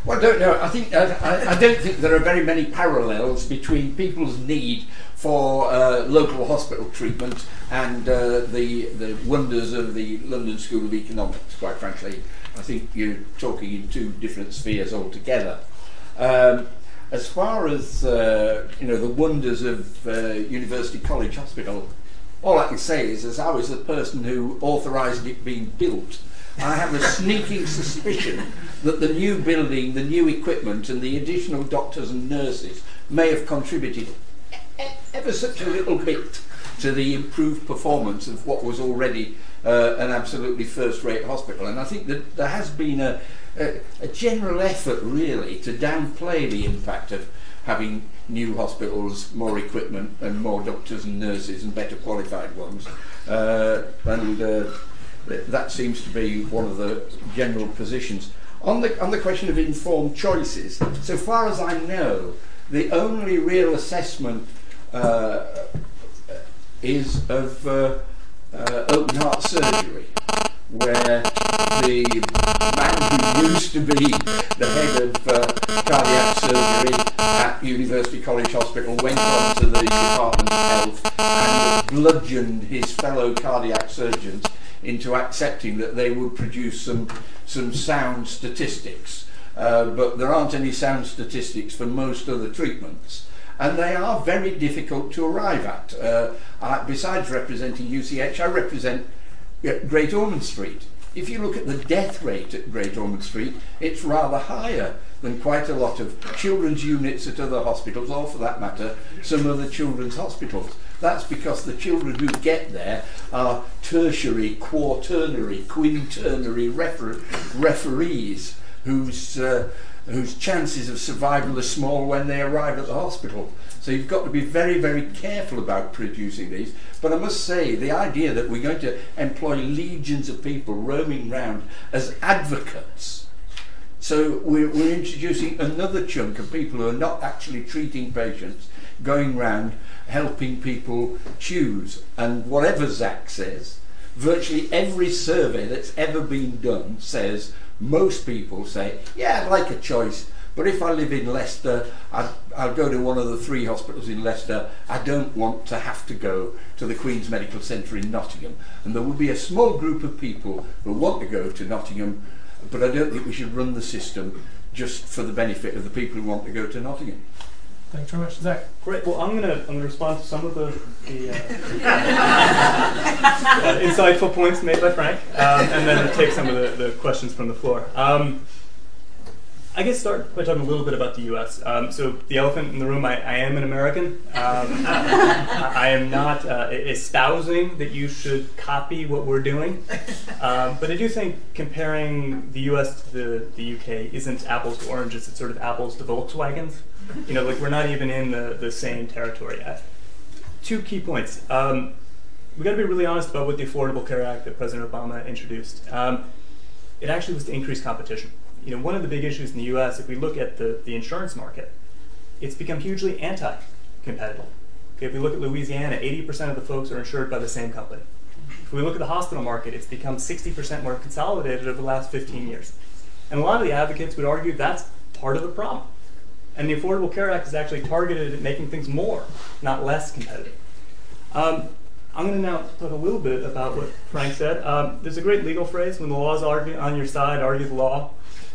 Well, I don't know. I think I, I don't think there are very many parallels between people's need for uh, local hospital treatment and uh, the the wonders of the London School of Economics. Quite frankly, I think you're talking in two different spheres altogether. Um, as far as uh, you know, the wonders of uh, University College Hospital, all I can say is, as I was the person who authorised it being built, I have a sneaking suspicion that the new building, the new equipment, and the additional doctors and nurses may have contributed ever such a little bit to the improved performance of what was already uh, an absolutely first-rate hospital. And I think that there has been a, a, a general effort, really, to downplay the impact of having new hospitals, more equipment, and more doctors and nurses, and better qualified ones. Uh, and uh, that seems to be one of the general positions. On the, on the question of informed choices, so far as I know, the only real assessment uh, is of uh, uh, open heart surgery, where the man who used to be the head of uh, cardiac surgery at University College Hospital went on to the Department of Health and bludgeoned his fellow cardiac surgeons into accepting that they would produce some some sound statistics. Uh, but there aren't any sound statistics for most other treatments. And they are very difficult to arrive at. Uh, I, besides representing UCH, I represent uh, Great Ormond Street. If you look at the death rate at Great Ormond Street, it's rather higher than quite a lot of children's units at other hospitals, or for that matter, some other children's hospitals. That's because the children who get there are tertiary, quaternary, quinternary refer- referees whose, uh, whose chances of survival are small when they arrive at the hospital. So you've got to be very, very careful about producing these. But I must say, the idea that we're going to employ legions of people roaming round as advocates. So we're, we're introducing another chunk of people who are not actually treating patients, going round helping people choose. And whatever Zack says, virtually every survey that's ever been done says most people say, yeah, I'd like a choice, but if I live in Leicester, I'd, I'll go to one of the three hospitals in Leicester. I don't want to have to go to the Queen's Medical Centre in Nottingham. And there will be a small group of people who want to go to Nottingham, but I don't think we should run the system just for the benefit of the people who want to go to Nottingham. Thanks very much, Zack. Great. Well, I'm gonna I'm gonna respond to some of the, the uh, uh, insightful points made by Frank, um, and then take some of the, the questions from the floor. Um, I guess start by talking a little bit about the U.S. Um, so the elephant in the room. I, I am an American. Um, I, am not uh, espousing that you should copy what we're doing, um, but I do think comparing the U.S. to the, the U.K. isn't apples to oranges. It's sort of apples to Volkswagens. You know, like we're not even in the, the same territory yet. Two key points. Um, we got to be really honest about what the Affordable Care Act that President Obama introduced. Um, it actually was to increase competition. You know, one of the big issues in the U.S. If we look at the, the insurance market, it's become hugely anti-competitive. Okay, if we look at Louisiana, 80% of the folks are insured by the same company. If we look at the hospital market, it's become 60% more consolidated over the last 15 years. And a lot of the advocates would argue that's part of the problem. And the Affordable Care Act is actually targeted at making things more, not less competitive. Um, I'm going to now talk a little bit about what Frank said. Um, there's a great legal phrase when the law is on your side, argue the law.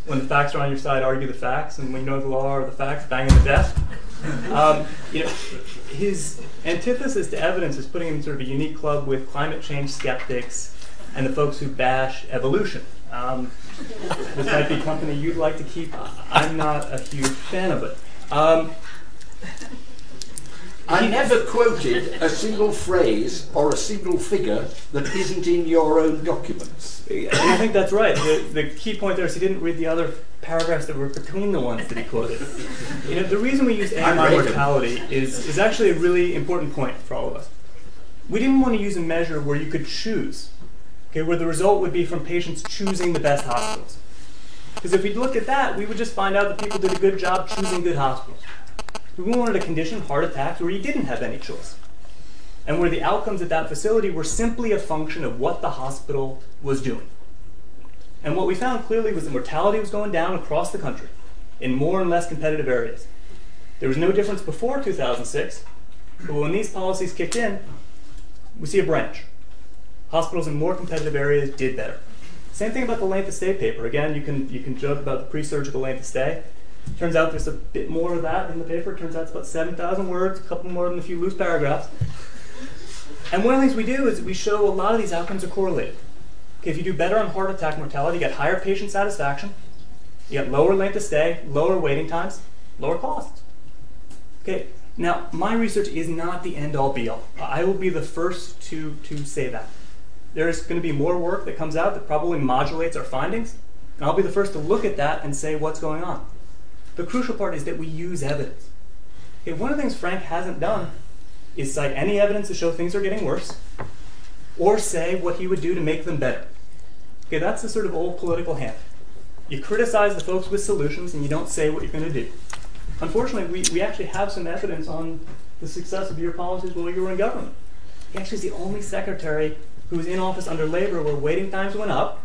When the facts are on your side, argue the facts. And when you know the law or the facts, bang on the desk. Um, you know, his antithesis to evidence is putting him in sort of a unique club with climate change skeptics and the folks who bash evolution. Um, this might be company you'd like to keep. I'm not a huge fan of it. Um, I never quoted a single phrase or a single figure that isn't in your own documents. and I think that's right. The, the key point there is he didn't read the other paragraphs that were between the ones that he quoted. You know, the reason we use I animal mortality is, is actually a really important point for all of us. We didn't want to use a measure where you could choose, okay, where the result would be from patients choosing the best hospitals. Because if we look at that, we would just find out that people did a good job choosing good hospitals. We wanted a condition, heart attacks, where you didn't have any choice. And where the outcomes at that facility were simply a function of what the hospital was doing. And what we found clearly was that mortality was going down across the country in more and less competitive areas. There was no difference before 2006, but when these policies kicked in, we see a branch. Hospitals in more competitive areas did better. Same thing about the length of stay paper. Again, you can you can joke about the pre-surgical length of stay. Turns out there's a bit more of that in the paper. Turns out it's about 7,000 words, a couple more than a few loose paragraphs. And one of the things we do is we show a lot of these outcomes are correlated. Okay, if you do better on heart attack mortality, you get higher patient satisfaction, you get lower length of stay, lower waiting times, lower costs. Okay, now my research is not the end all be all. I will be the first to, to say that. There's going to be more work that comes out that probably modulates our findings, and I'll be the first to look at that and say what's going on. The crucial part is that we use evidence. Okay, one of the things Frank hasn't done is cite any evidence to show things are getting worse, or say what he would do to make them better. Okay, that's the sort of old political hand. You criticize the folks with solutions and you don't say what you're going to do. Unfortunately, we, we actually have some evidence on the success of your policies while you were in government. He actually is the only secretary who was in office under Labour where waiting times went up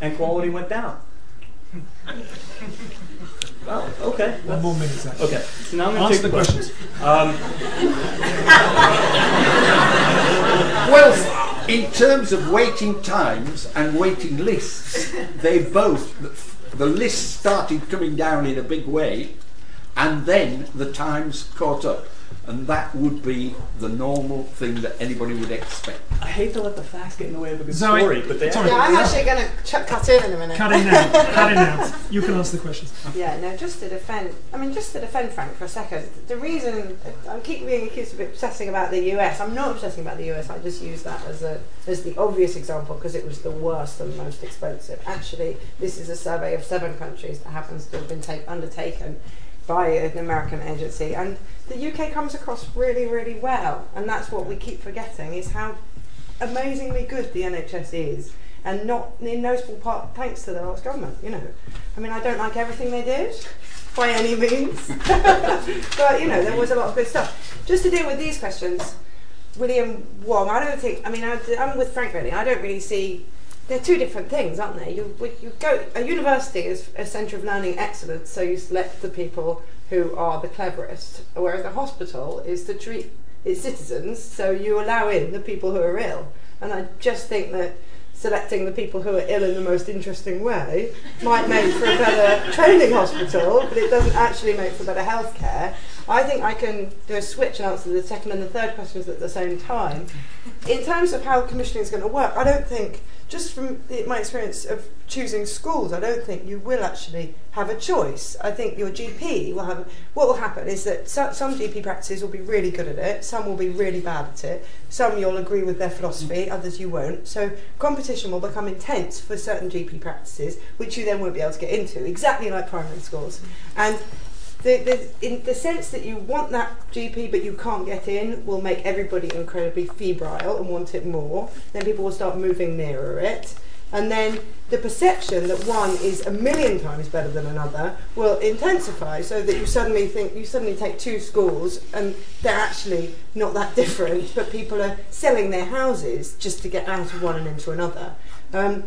and quality went down. Well, okay. One more minute, Zack. Okay, so now I'm going to take the questions. Um, Well, in terms of waiting times and waiting lists, they both, the list started coming down in a big way, and then the times caught up. And that would be the normal thing that anybody would expect. I hate to let the facts get in the way of a good Zoe, story, but they sorry. Yeah, I'm actually going to ch- cut in in a minute. Cut in now. Cut in now. You can answer the questions. Yeah, no, just to defend, I mean, just to defend Frank for a second, the reason I keep being accused of obsessing about the US, I'm not obsessing about the US, I just use that as, a, as the obvious example because it was the worst and most expensive. Actually, this is a survey of seven countries that happens to have been take, undertaken by an American agency, and the UK comes across really, really well, and that's what we keep forgetting is how amazingly good the NHS is, and not in no small part thanks to the last government. You know, I mean, I don't like everything they did by any means, but you know, there was a lot of good stuff. Just to deal with these questions, William Wong, I don't think. I mean, I, I'm with Frank really. I don't really see. They're two different things, aren't they? You, you go a university is a centre of learning excellence, so you select the people who are the cleverest, whereas a hospital is to treat its citizens, so you allow in the people who are ill. And I just think that selecting the people who are ill in the most interesting way might make for a better training hospital, but it doesn't actually make for better healthcare. I think I can do a switch and answer the second and the third questions at the same time. In terms of how commissioning is going to work, I don't think, just from the, my experience of choosing schools, I don't think you will actually have a choice. I think your GP will have. What will happen is that so, some GP practices will be really good at it, some will be really bad at it, some you'll agree with their philosophy, others you won't. So competition will become intense for certain GP practices, which you then won't be able to get into, exactly like primary schools. And the, the, the sense that you want that GP but you can't get in will make everybody incredibly febrile and want it more. Then people will start moving nearer it. And then the perception that one is a million times better than another will intensify so that you suddenly think you suddenly take two schools and they're actually not that different, but people are selling their houses just to get out of one and into another. Um,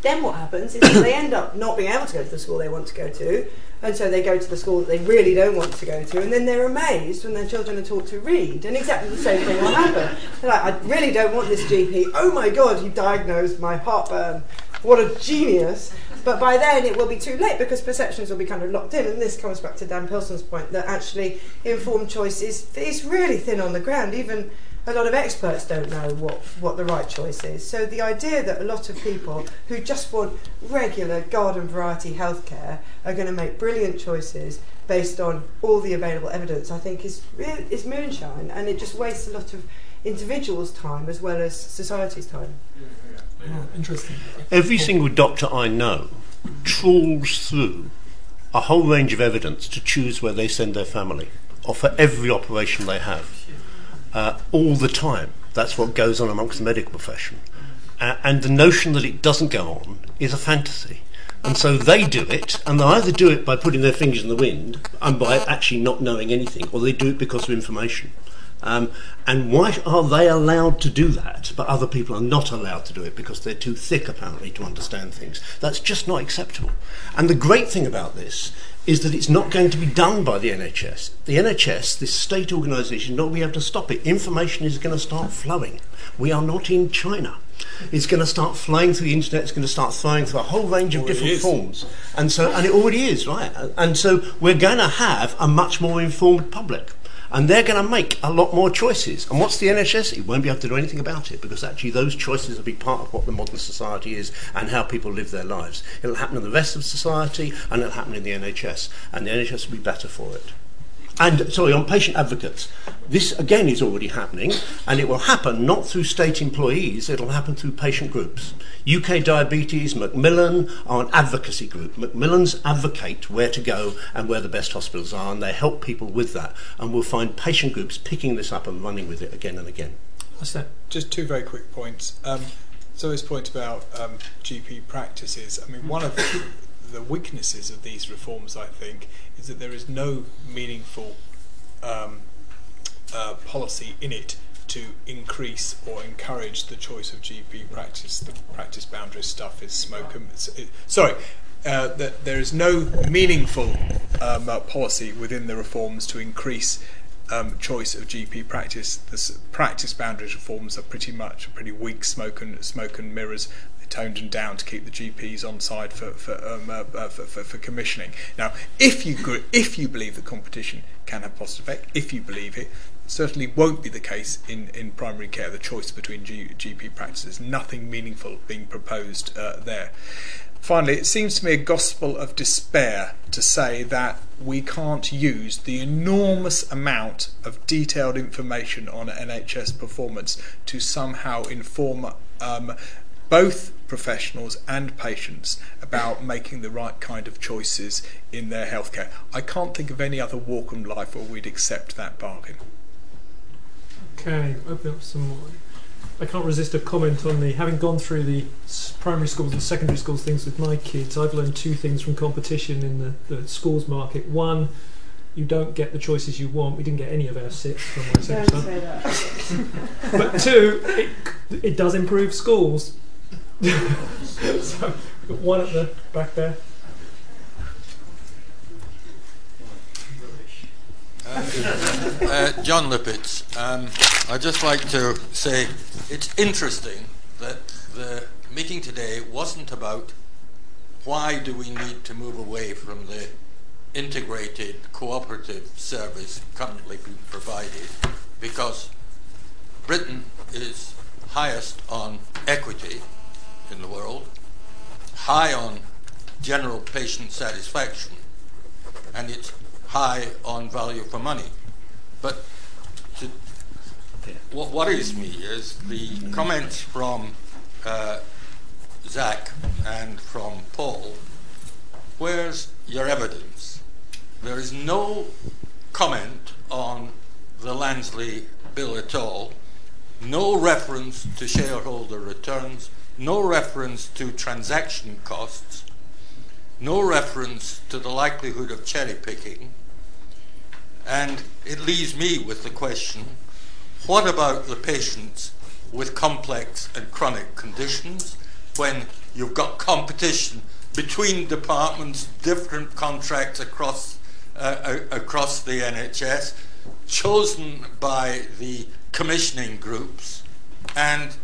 then what happens is they end up not being able to go to the school they want to go to, and so they go to the school that they really don't want to go to, and then they're amazed when their children are taught to read, and exactly the same thing will happen. They're like, I really don't want this GP. Oh my God, he diagnosed my heartburn. What a genius! But by then it will be too late because perceptions will be kind of locked in, and this comes back to Dan Pilson's point that actually informed choice is, is really thin on the ground. Even a lot of experts don't know what, what the right choice is. So the idea that a lot of people who just want regular garden variety healthcare are going to make brilliant choices based on all the available evidence, I think is is moonshine, and it just wastes a lot of individuals' time as well as society's time. Oh, interesting. Every single doctor I know trawls through a whole range of evidence to choose where they send their family, or for every operation they have, uh, all the time. That's what goes on amongst the medical profession. Uh, and the notion that it doesn't go on is a fantasy. And so they do it, and they either do it by putting their fingers in the wind and by actually not knowing anything, or they do it because of information. Um, and why are they allowed to do that, but other people are not allowed to do it because they're too thick, apparently, to understand things? That's just not acceptable. And the great thing about this is that it's not going to be done by the NHS. The NHS, this state organisation, not be able to stop it. Information is going to start flowing. We are not in China. It's going to start flying through the internet. It's going to start flying through a whole range of different is. forms, and so and it already is right. And so we're going to have a much more informed public, and they're going to make a lot more choices. And what's the NHS? It won't be able to do anything about it because actually those choices will be part of what the modern society is and how people live their lives. It'll happen in the rest of society, and it'll happen in the NHS, and the NHS will be better for it. And sorry, on patient advocates, this again is already happening, and it will happen not through state employees, it'll happen through patient groups. UK Diabetes, Macmillan are an advocacy group. Macmillan's advocate where to go and where the best hospitals are, and they help people with that. And we'll find patient groups picking this up and running with it again and again. That's that. Just two very quick points. Um, Zoe's point about um, GP practices. I mean, one of the weaknesses of these reforms, I think, is that there is no meaningful um, uh, policy in it to increase or encourage the choice of GP practice. The practice boundary stuff is smoke and it, sorry. Uh, that there is no meaningful um, uh, policy within the reforms to increase um, choice of GP practice. The practice boundaries reforms are pretty much pretty weak smoke and smoke and mirrors. Toned and down to keep the GPs on side for for, um, uh, uh, for, for, for commissioning. Now, if you gr- if you believe the competition can have positive effect, if you believe it, certainly won't be the case in, in primary care. The choice between G, GP practices, nothing meaningful being proposed uh, there. Finally, it seems to me a gospel of despair to say that we can't use the enormous amount of detailed information on NHS performance to somehow inform um, both professionals and patients about making the right kind of choices in their healthcare. I can't think of any other walk of life where we'd accept that bargain. Okay, open up some more. I can't resist a comment on the having gone through the primary schools and secondary schools things with my kids. I've learned two things from competition in the, the schools market. One, you don't get the choices you want. We didn't get any of our six from my second Don't son. say that. But two, it, it does improve schools. so, got one at the back there. Uh, John Lippitz. Um, I'd just like to say it's interesting that the meeting today wasn't about why do we need to move away from the integrated cooperative service currently being provided, because Britain is highest on equity in the world, high on general patient satisfaction, and it's high on value for money. But to, what worries me is the comments from uh, Zack and from Paul. Where's your evidence? There is no comment on the Lansley bill at all, no reference to shareholder returns, no reference to transaction costs, no reference to the likelihood of cherry picking. And it leaves me with the question what about the patients with complex and chronic conditions when you've got competition between departments, different contracts across, uh, across the NHS, chosen by the commissioning groups, and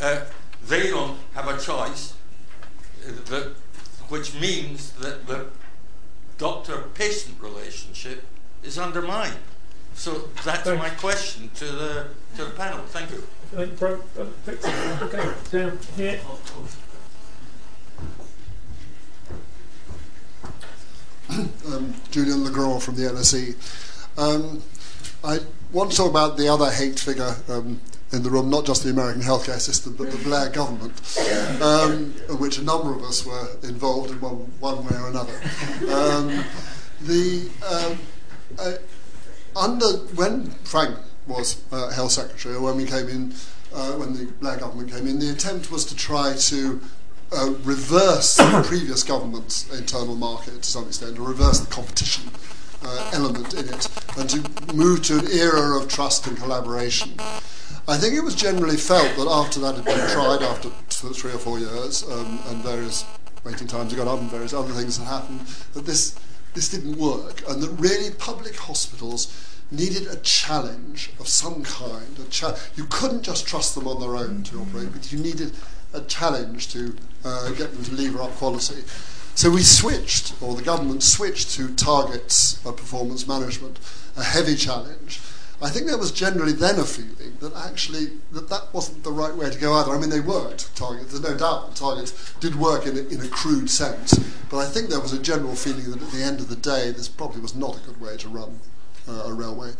uh, they don't have a choice, uh, that, which means that the doctor patient relationship is undermined. So that's Thanks. my question to the, to the panel. Thank you. I think bro, uh, fix it. Okay, down here. um, Julian Le Grand from the LSE. Um, I want to talk about the other hate figure um, in the room, not just the American healthcare system, but the Blair government, um, which a number of us were involved in one, one way or another. Um, the um, uh, under when Frank was uh, health secretary, or when we came in, uh, when the Blair government came in, the attempt was to try to uh, reverse the previous government's internal market to some extent, or reverse the competition uh, element in it, and to move to an era of trust and collaboration. I think it was generally felt that after that had been tried, after three or four years, um, and various waiting times had gone up and various other things had happened, that this, this didn't work, and that really public hospitals needed a challenge of some kind. A cha- you couldn't just trust them on their own to operate, but you needed a challenge to uh, get them to lever up quality. So we switched, or the government switched to targets of performance management, a heavy challenge. I think there was generally then a feeling that actually that that wasn't the right way to go either. I mean, they worked targets. There's no doubt that targets did work in a, in a crude sense, but I think there was a general feeling that at the end of the day, this probably was not a good way to run uh, a railway,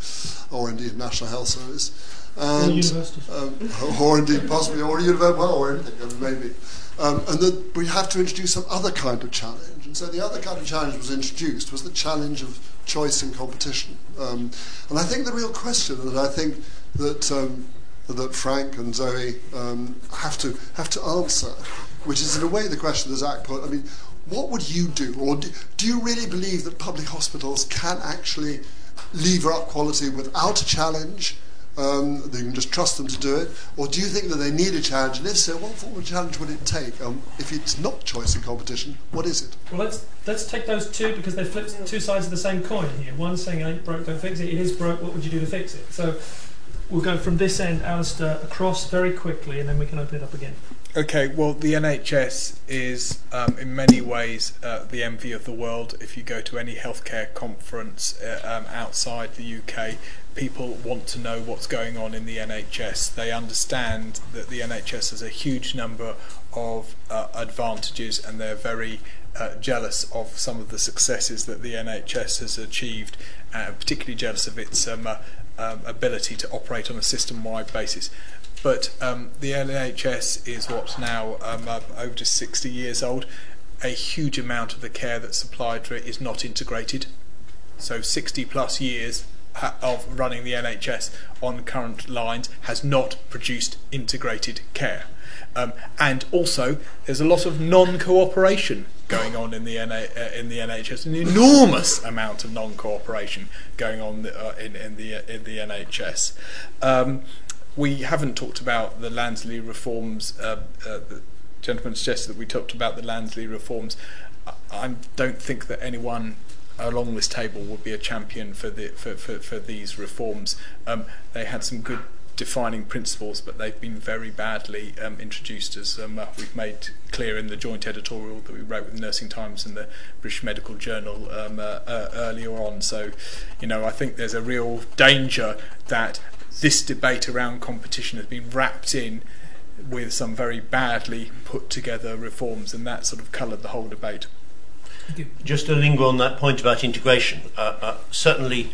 or indeed a national health service, and, um, or indeed possibly or a university, well, or anything maybe. Um, and that we have to introduce some other kind of challenge. And so the other kind of challenge was introduced was the challenge of choice and competition. Um, and I think the real question that I think that um, that Frank and Zoe um, have to have to answer, which is in a way the question that Zack put. I mean, what would you do, or do, do you really believe that public hospitals can actually lever up quality without a challenge? Um, that you can just trust them to do it, or do you think that they need a challenge? And if so, what form of challenge would it take? Um, if it's not choice and competition, what is it? Well, let's let's take those two because they flip two sides of the same coin here. One saying it ain't broke, don't fix it. It is broke. What would you do to fix it? So we'll go from this end, Alastair, across very quickly, and then we can open it up again. Okay, well, the NHS is um, in many ways uh, the envy of the world. If you go to any healthcare conference uh, um, outside the UK, people want to know what's going on in the NHS. They understand that the NHS has a huge number of uh, advantages and they're very uh, jealous of some of the successes that the NHS has achieved, uh, particularly jealous of its um, uh, um, ability to operate on a system wide basis. But um, the NHS is what now um, uh, over 60 years old. A huge amount of the care that's supplied for it is not integrated. So 60 plus years of running the NHS on current lines has not produced integrated care. Um, and also, there's a lot of non-cooperation going on in the NA, uh, in the NHS, an enormous amount of non-cooperation going on uh, in, in the in the NHS. Um, we haven't talked about the Lansley reforms. Uh, uh, the gentleman suggested that we talked about the Lansley reforms. I, I don't think that anyone along this table would be a champion for the for, for, for these reforms. Um, they had some good defining principles, but they've been very badly um, introduced, as um, uh, we've made clear in the joint editorial that we wrote with Nursing Times and the British Medical Journal um, uh, uh, earlier on. So, you know, I think there's a real danger that this debate around competition has been wrapped in with some very badly put together reforms, and that sort of coloured the whole debate. Just to linger on that point about integration, uh, uh, certainly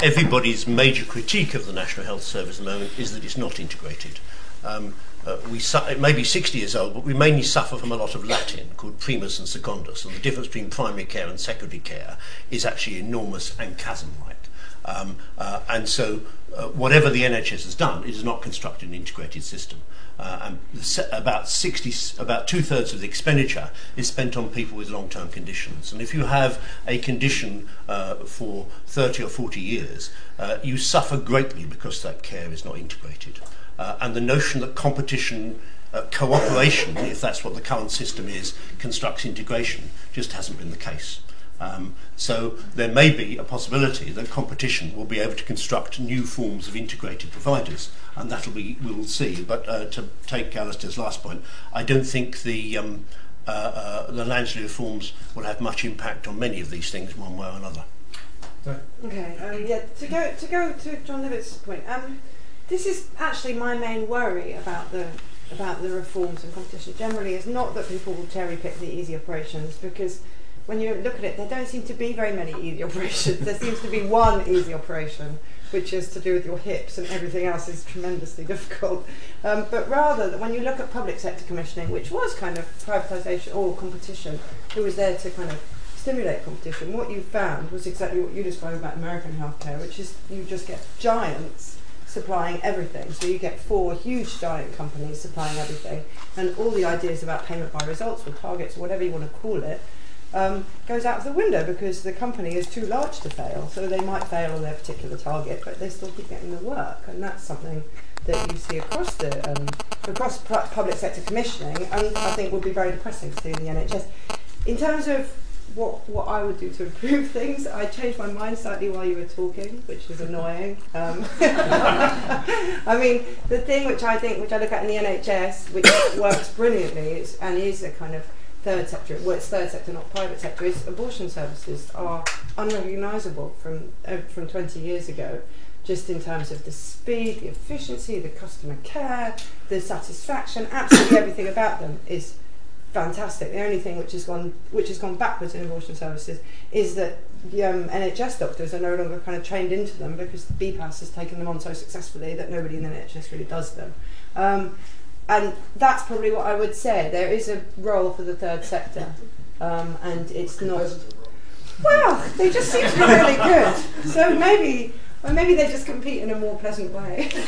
everybody's major critique of the National Health Service at the moment is that it's not integrated. Um, uh, we su- it may be 60 years old, but we mainly suffer from a lot of Latin called primus and secundus, and the difference between primary care and secondary care is actually enormous and chasm-like. Um, uh, and so, uh, whatever the NHS has done, it has not constructed an integrated system. Uh, and about 60, about two thirds of the expenditure is spent on people with long term conditions. And if you have a condition uh, for 30 or 40 years, uh, you suffer greatly because that care is not integrated. Uh, and the notion that competition, uh, cooperation, if that's what the current system is, constructs integration just hasn't been the case. Um, so there may be a possibility that competition will be able to construct new forms of integrated providers, and that'll be we'll see. But uh, to take Alastair's last point, I don't think the um, uh, uh, the Lansley reforms will have much impact on many of these things, one way or another. Okay, um, yeah. To go to go to John Levitt's point, um, this is actually my main worry about the about the reforms and competition generally is not that people will cherry pick the easy operations because when you look at it, there don't seem to be very many easy operations. there seems to be one easy operation, which is to do with your hips, and everything else is tremendously difficult. Um, but rather, when you look at public sector commissioning, which was kind of privatisation or competition, it was there to kind of stimulate competition. What you found was exactly what you described about American healthcare, which is you just get giants supplying everything. So you get four huge giant companies supplying everything, and all the ideas about payment by results or targets, or whatever you want to call it, um, goes out of the window because the company is too large to fail. So they might fail on their particular target, but they still keep getting the work, and that's something that you see across the um, across pu- public sector commissioning, and I think would be very depressing to see in the NHS. In terms of what what I would do to improve things, I changed my mind slightly while you were talking, which is annoying. Um, I mean, the thing which I think, which I look at in the NHS, which works brilliantly, is, and is a kind of third sector, well, it's third sector, not private sector, is abortion services are unrecognisable from uh, from 20 years ago, just in terms of the speed, the efficiency, the customer care, the satisfaction, absolutely everything about them is fantastic. The only thing which has gone which has gone backwards in abortion services is that the um, NHS doctors are no longer kind of trained into them because BPAS has taken them on so successfully that nobody in the NHS really does them. Um, and that's probably what I would say. There is a role for the third sector, um, and it's not. Well, they just seem to be really good. So maybe, well, maybe they just compete in a more pleasant way.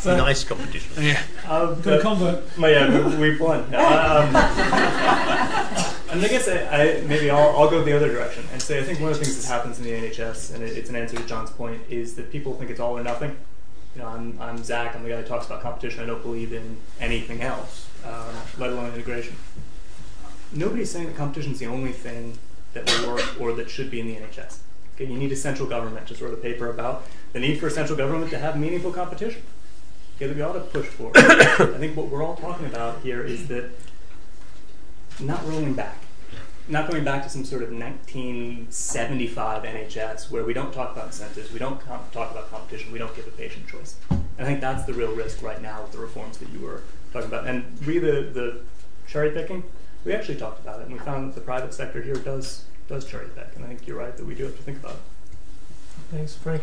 So- Nice competition. Yeah. Um, Got a but- convert. Well, yeah, we- we've won. No, um, and I guess I, I, maybe I'll, I'll go the other direction and say I think one of the things that happens in the NHS, and it, it's an answer to John's point, is that people think it's all or nothing. You know, I'm, I'm Zack. I'm the guy who talks about competition. I don't believe in anything else, um, let alone integration. Nobody's saying that competition is the only thing that will work or that should be in the NHS. Okay, you need a central government. Just wrote a paper about the need for a central government to have meaningful competition. Okay, that we ought to push for. I think what we're all talking about here is that not rolling back, not going back to some sort of 1975 NHS where we don't talk about incentives, we don't com- talk about competition, we don't give a patient choice. And I think that's the real risk right now with the reforms that you were talking about. And re the, the cherry picking, we actually talked about it, and we found that the private sector here does does cherry pick, and I think you're right that we do have to think about it. Thanks, Frank.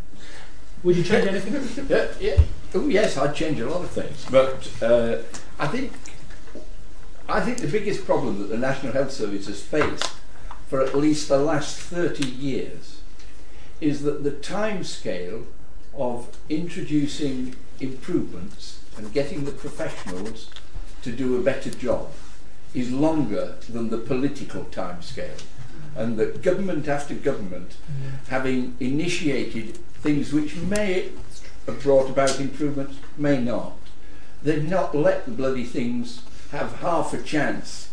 Would you change anything? Yeah, yeah. Oh yes, I'd change a lot of things, but uh, I think I think the biggest problem that the National Health Service has faced for at least the last 30 years is that the time scale of introducing improvements and getting the professionals to do a better job is longer than the political time scale. And that government after government, having initiated things which may have brought about improvements, may not, they've not let the bloody things have half a chance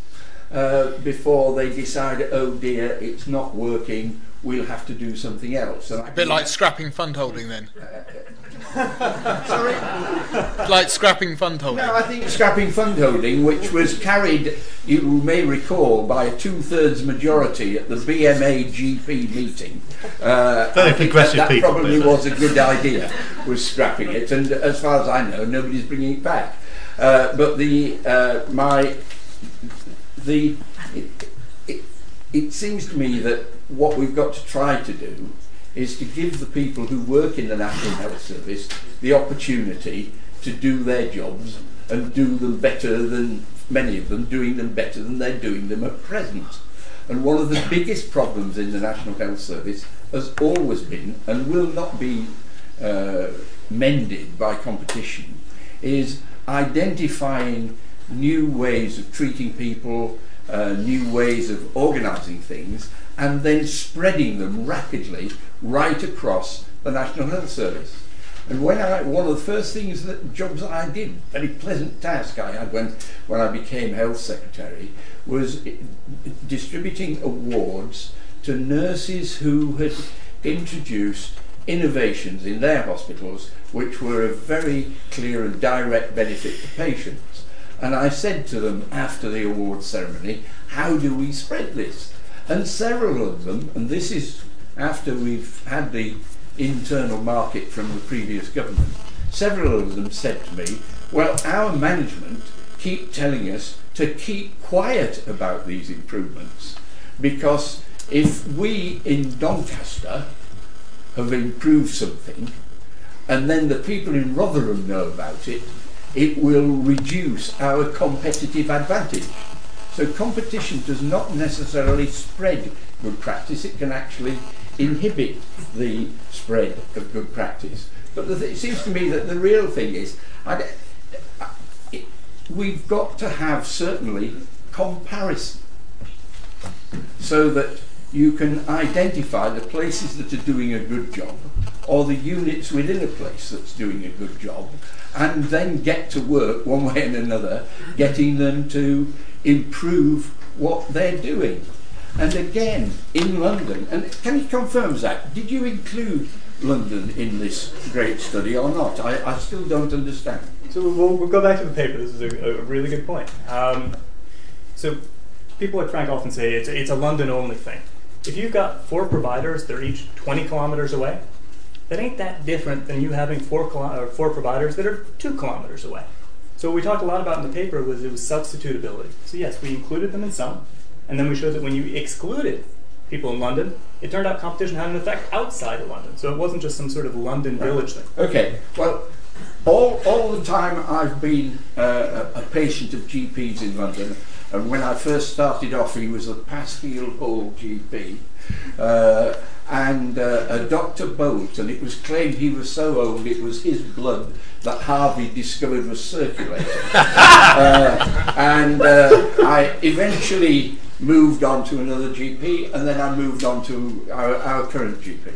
uh, before they decide, oh dear, it's not working, we'll have to do something else. And I A bit like scrapping fund holding then. Sorry? Like scrapping fund holding. No, I think scrapping fund holding, which was carried, you may recall, by a two-thirds majority at the BMA GP meeting. Uh, Very progressive that, that people, probably was a good idea, was scrapping it, and as far as I know, nobody's bringing it back. Uh, but the uh, my the it, it, it seems to me that what we've got to try to do is to give the people who work in the National Health Service the opportunity to do their jobs and do them better than many of them doing them better than they're doing them at present. And one of the biggest problems in the National Health Service has always been and will not be uh, mended by competition is identifying new ways of treating people, uh, new ways of organising things, and then spreading them rapidly right across the National Health Service. And when I, one of the first things that jobs that I did, very pleasant task I had when, when I became health secretary, was distributing awards to nurses who had introduced innovations in their hospitals which were of very clear and direct benefit to patients. And I said to them after the award ceremony, how do we spread this? And several of them, and this is after we've had the internal market from the previous government, several of them said to me, well, our management keep telling us to keep quiet about these improvements because if we in Doncaster have improved something and then the people in Rotherham know about it, it will reduce our competitive advantage. So competition does not necessarily spread good practice, it can actually inhibit the spread of good practice. But th- it seems to me that the real thing is, I, it, we've got to have certainly comparison so that you can identify the places that are doing a good job or the units within a place that's doing a good job and then get to work one way and another getting them to improve what they're doing. And again, in London, and can you confirm, Zack, did you include London in this great study or not? I, I still don't understand. So we'll, we'll go back to the paper. This is a, a really good point. Um, so people like Frank often say it's, it's a London only thing. If you've got four providers, they're each 20 kilometers away, that ain't that different than you having four, kilo- four providers that are two kilometers away. So what we talked a lot about in the paper was it was substitutability. So yes, we included them in some, and then we showed that when you excluded people in London, it turned out competition had an effect outside of London. So it wasn't just some sort of London village thing. Okay, well, all, all the time I've been uh, a, a patient of GPs in London, and when I first started off, he was a Passfield Hall GP. Uh, and uh, a Dr. Bolt, and it was claimed he was so old it was his blood that Harvey discovered was circulating. uh, and uh, I eventually moved on to another GP, and then I moved on to our, our current GP.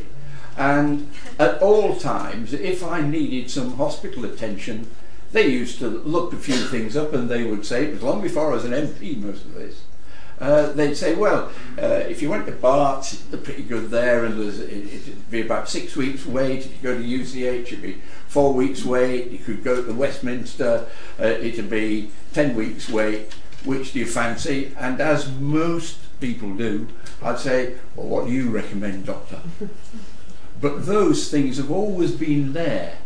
And at all times, if I needed some hospital attention, they used to look a few things up and they would say, it was long before I was an MP, most of this. Uh, they'd say, well, uh, if you went to Barts, they're pretty good there, and it, it'd be about six weeks' wait. If you go to UCH, it'd be four weeks' wait. You could go to Westminster, uh, it'd be ten weeks' wait. Which do you fancy? And as most people do, I'd say, well, what do you recommend, doctor? but those things have always been there,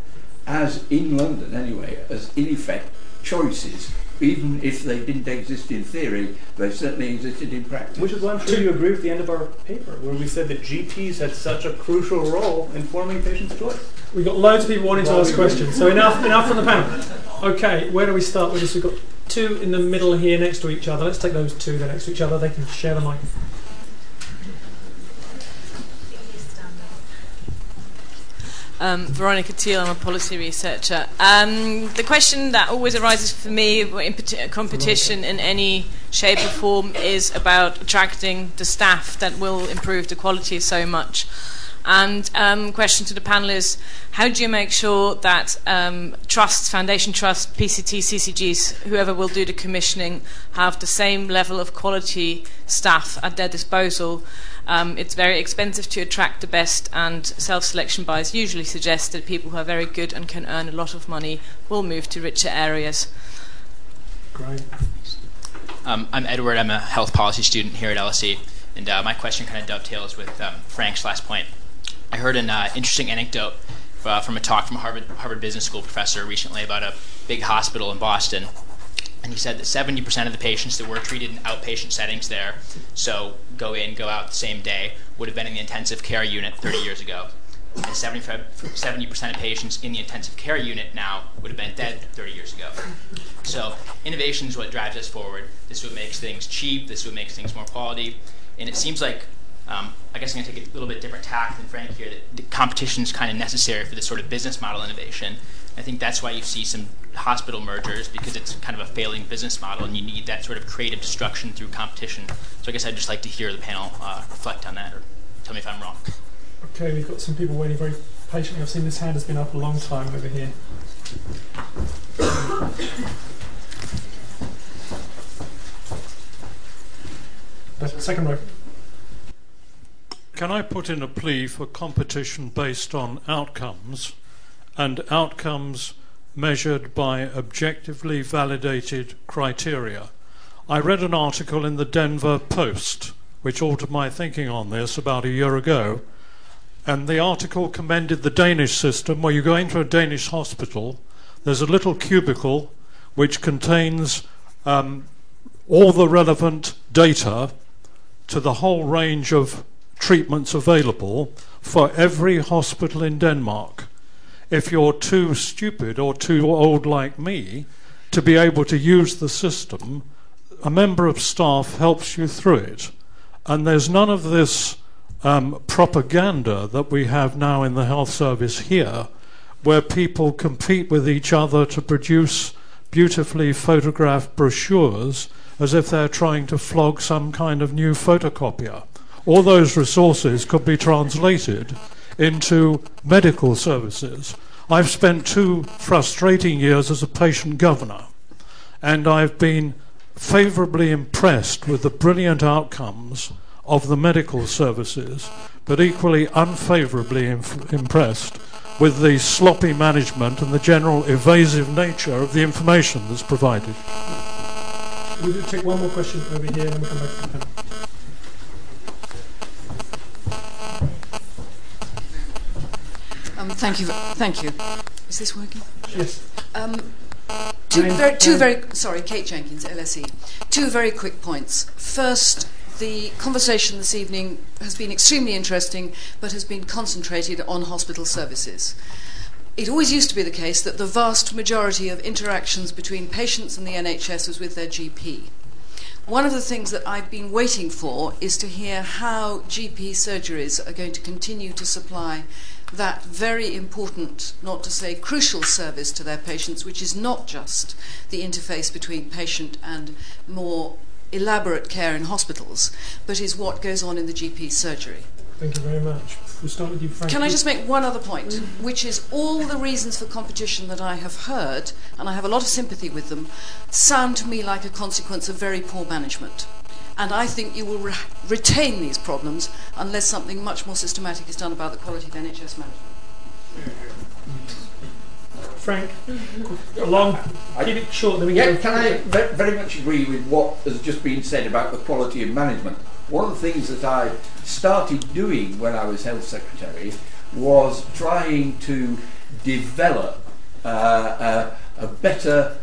as in London anyway, as in effect choices even if they didn't exist in theory, they certainly existed in practice. Which is why I'm sure you agree with the end of our paper, where we said that GPs had such a crucial role in forming patients' choice. We've got loads of people wanting to ask questions, so enough, enough from the panel. Okay, where do we start with this? We've got two in the middle here next to each other. Let's take those two there next to each other. They can share the mic. Um, Veronica Teal, I'm a policy researcher. Um, the question that always arises for me in competition in any shape or form is about attracting the staff that will improve the quality so much. And um, question to the panel is, how do you make sure that um, trusts, foundation trusts, PCT, CCGs, whoever will do the commissioning, have the same level of quality staff at their disposal um, it's very expensive to attract the best, and self selection bias usually suggests that people who are very good and can earn a lot of money will move to richer areas. Great. Um, I'm Edward. I'm a health policy student here at LSE, and uh, my question kind of dovetails with um, Frank's last point. I heard an uh, interesting anecdote uh, from a talk from a Harvard, Harvard Business School professor recently about a big hospital in Boston and he said that 70% of the patients that were treated in outpatient settings there, so go in, go out the same day, would have been in the intensive care unit 30 years ago. And 70% of patients in the intensive care unit now would have been dead 30 years ago. So innovation is what drives us forward. This is what makes things cheap. This is what makes things more quality. And it seems like, I guess I'm going to take a little bit different tack than Frank here, that competition is kind of necessary for this sort of business model innovation. I think that's why you see some hospital mergers because it's kind of a failing business model and you need that sort of creative destruction through competition. So I guess I'd just like to hear the panel uh, reflect on that or tell me if I'm wrong. Okay, we've got some people waiting very patiently. I've seen this hand has been up a long time over here. Second row. Can I put in a plea for competition based on outcomes and outcomes measured by objectively validated criteria. I read an article in the Denver Post which altered my thinking on this about a year ago, and the article commended the Danish system where you go into a Danish hospital, there's a little cubicle which contains um, all the relevant data to the whole range of treatments available for every hospital in Denmark if you're too stupid or too old like me to be able to use the system, a member of staff helps you through it. And there's none of this um, propaganda that we have now in the health service here, where people compete with each other to produce beautifully photographed brochures as if they're trying to flog some kind of new photocopier. All those resources could be translated into medical services. I've spent two frustrating years as a patient governor, and I've been favourably impressed with the brilliant outcomes of the medical services, but equally unfavourably inf- impressed with the sloppy management and the general evasive nature of the information that's provided. We'll take one more question over here and then we'll come back to the panel. Um, thank you. Thank you. Is this working? Yes. Um, two Name very, two and- very. Sorry, Kate Jenkins, LSE. Two very quick points. First, the conversation this evening has been extremely interesting, but has been concentrated on hospital services. It always used to be the case that the vast majority of interactions between patients and the NHS was with their GP. One of the things that I've been waiting for is to hear how GP surgeries are going to continue to supply that very important, not to say crucial service to their patients, which is not just the interface between patient and more elaborate care in hospitals, but is what goes on in the GP surgery. Thank you very much. We'll start with you, Frank. Can I just make one other point, which is all the reasons for competition that I have heard, and I have a lot of sympathy with them, sound to me like a consequence of very poor management. And I think you will re- retain these problems unless something much more systematic is done about the quality of NHS management. Frank, long. Keep it short. Then we Yeah, can I very much agree with what has just been said about the quality of management? One of the things that I started doing when I was health secretary was trying to develop uh, a, a better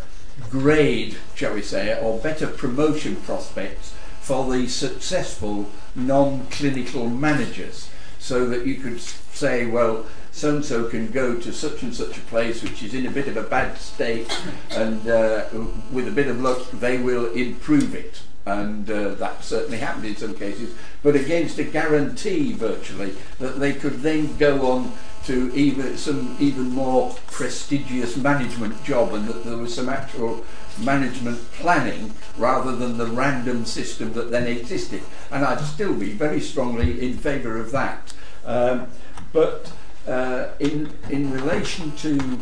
grade, shall we say, or better promotion prospects for the successful non-clinical managers, so that you could say, well, so and so can go to such and such a place which is in a bit of a bad state, and uh, with a bit of luck, they will improve it. And uh, that certainly happened in some cases, but against a guarantee virtually that they could then go on to even some even more prestigious management job, and that there was some actual management planning rather than the random system that then existed. And I'd still be very strongly in favour of that. Um, but uh, in in relation to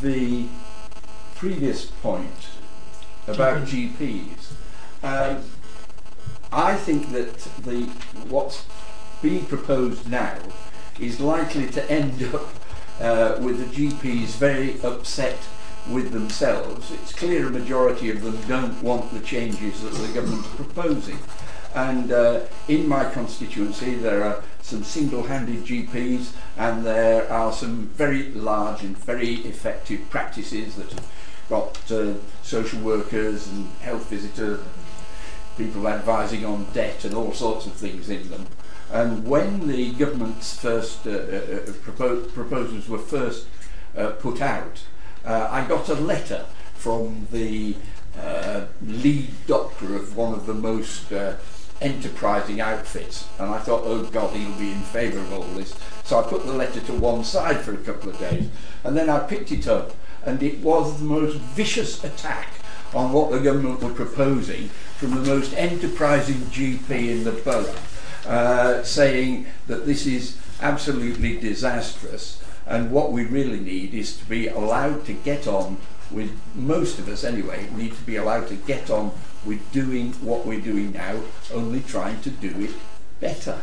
the previous point about GPs, um, I think that the what's being proposed now is likely to end up uh, with the GPs very upset with themselves. It's clear a majority of them don't want the changes that the government government's proposing. And uh, in my constituency, there are some single-handed GPs, and there are some very large and very effective practices that have got uh, social workers and health visitors, people advising on debt and all sorts of things in them. And when the government's first uh, uh, uh, propo- proposals were first uh, put out, uh, I got a letter from the uh, lead doctor of one of the most enterprising outfits, and I thought, oh God, he'll be in favour of all this. So I put the letter to one side for a couple of days, and then I picked it up, and it was the most vicious attack on what the government were proposing from the most enterprising GP in the borough, uh, saying that this is absolutely disastrous, and what we really need is to be allowed to get on with most of us anyway need to be allowed to get on with doing what we're doing now, only trying to do it better.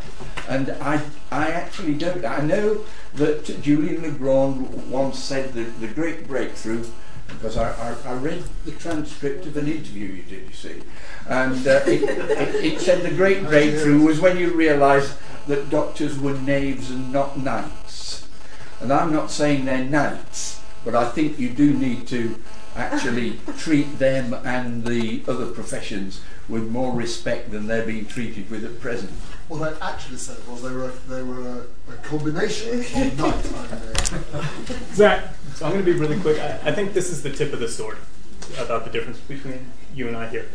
And I, I actually don't. I know that Julian Le Grand once said that the great breakthrough, because I, I, I read the transcript of an interview you did, you see, and uh, it, it, it said the great breakthrough was when you realised that doctors were knaves and not knights. And I'm not saying they're knights, but I think you do need to actually treat them and the other professions with more respect than they're being treated with at present. What I actually said was they were they were a, a combination of knight and uh, Zack. So I'm going to be really quick. I, I think this is the tip of the sword about the difference between you and I here.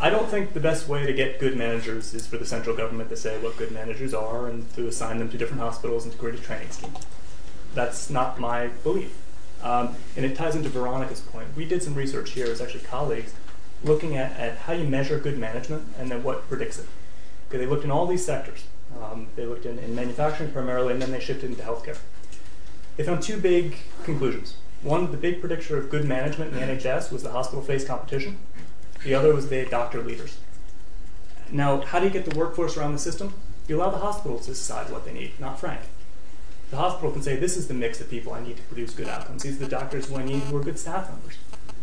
I don't think the best way to get good managers is for the central government to say what good managers are and to assign them to different hospitals and to create a training scheme. That's not my belief. Um, and it ties into Veronica's point. We did some research here as actually colleagues looking at, at how you measure good management and then what predicts it. Okay, they looked in all these sectors. Um, they looked in, in manufacturing primarily, and then they shifted into healthcare. They found two big conclusions. One, the big predictor of good management in the NHS was the hospital face competition. The other was the doctor leaders. Now, how do you get the workforce around the system? You allow the hospitals to decide what they need, not Frank. The hospital can say, this is the mix of people I need to produce good outcomes. These are the doctors who I need who are good staff members.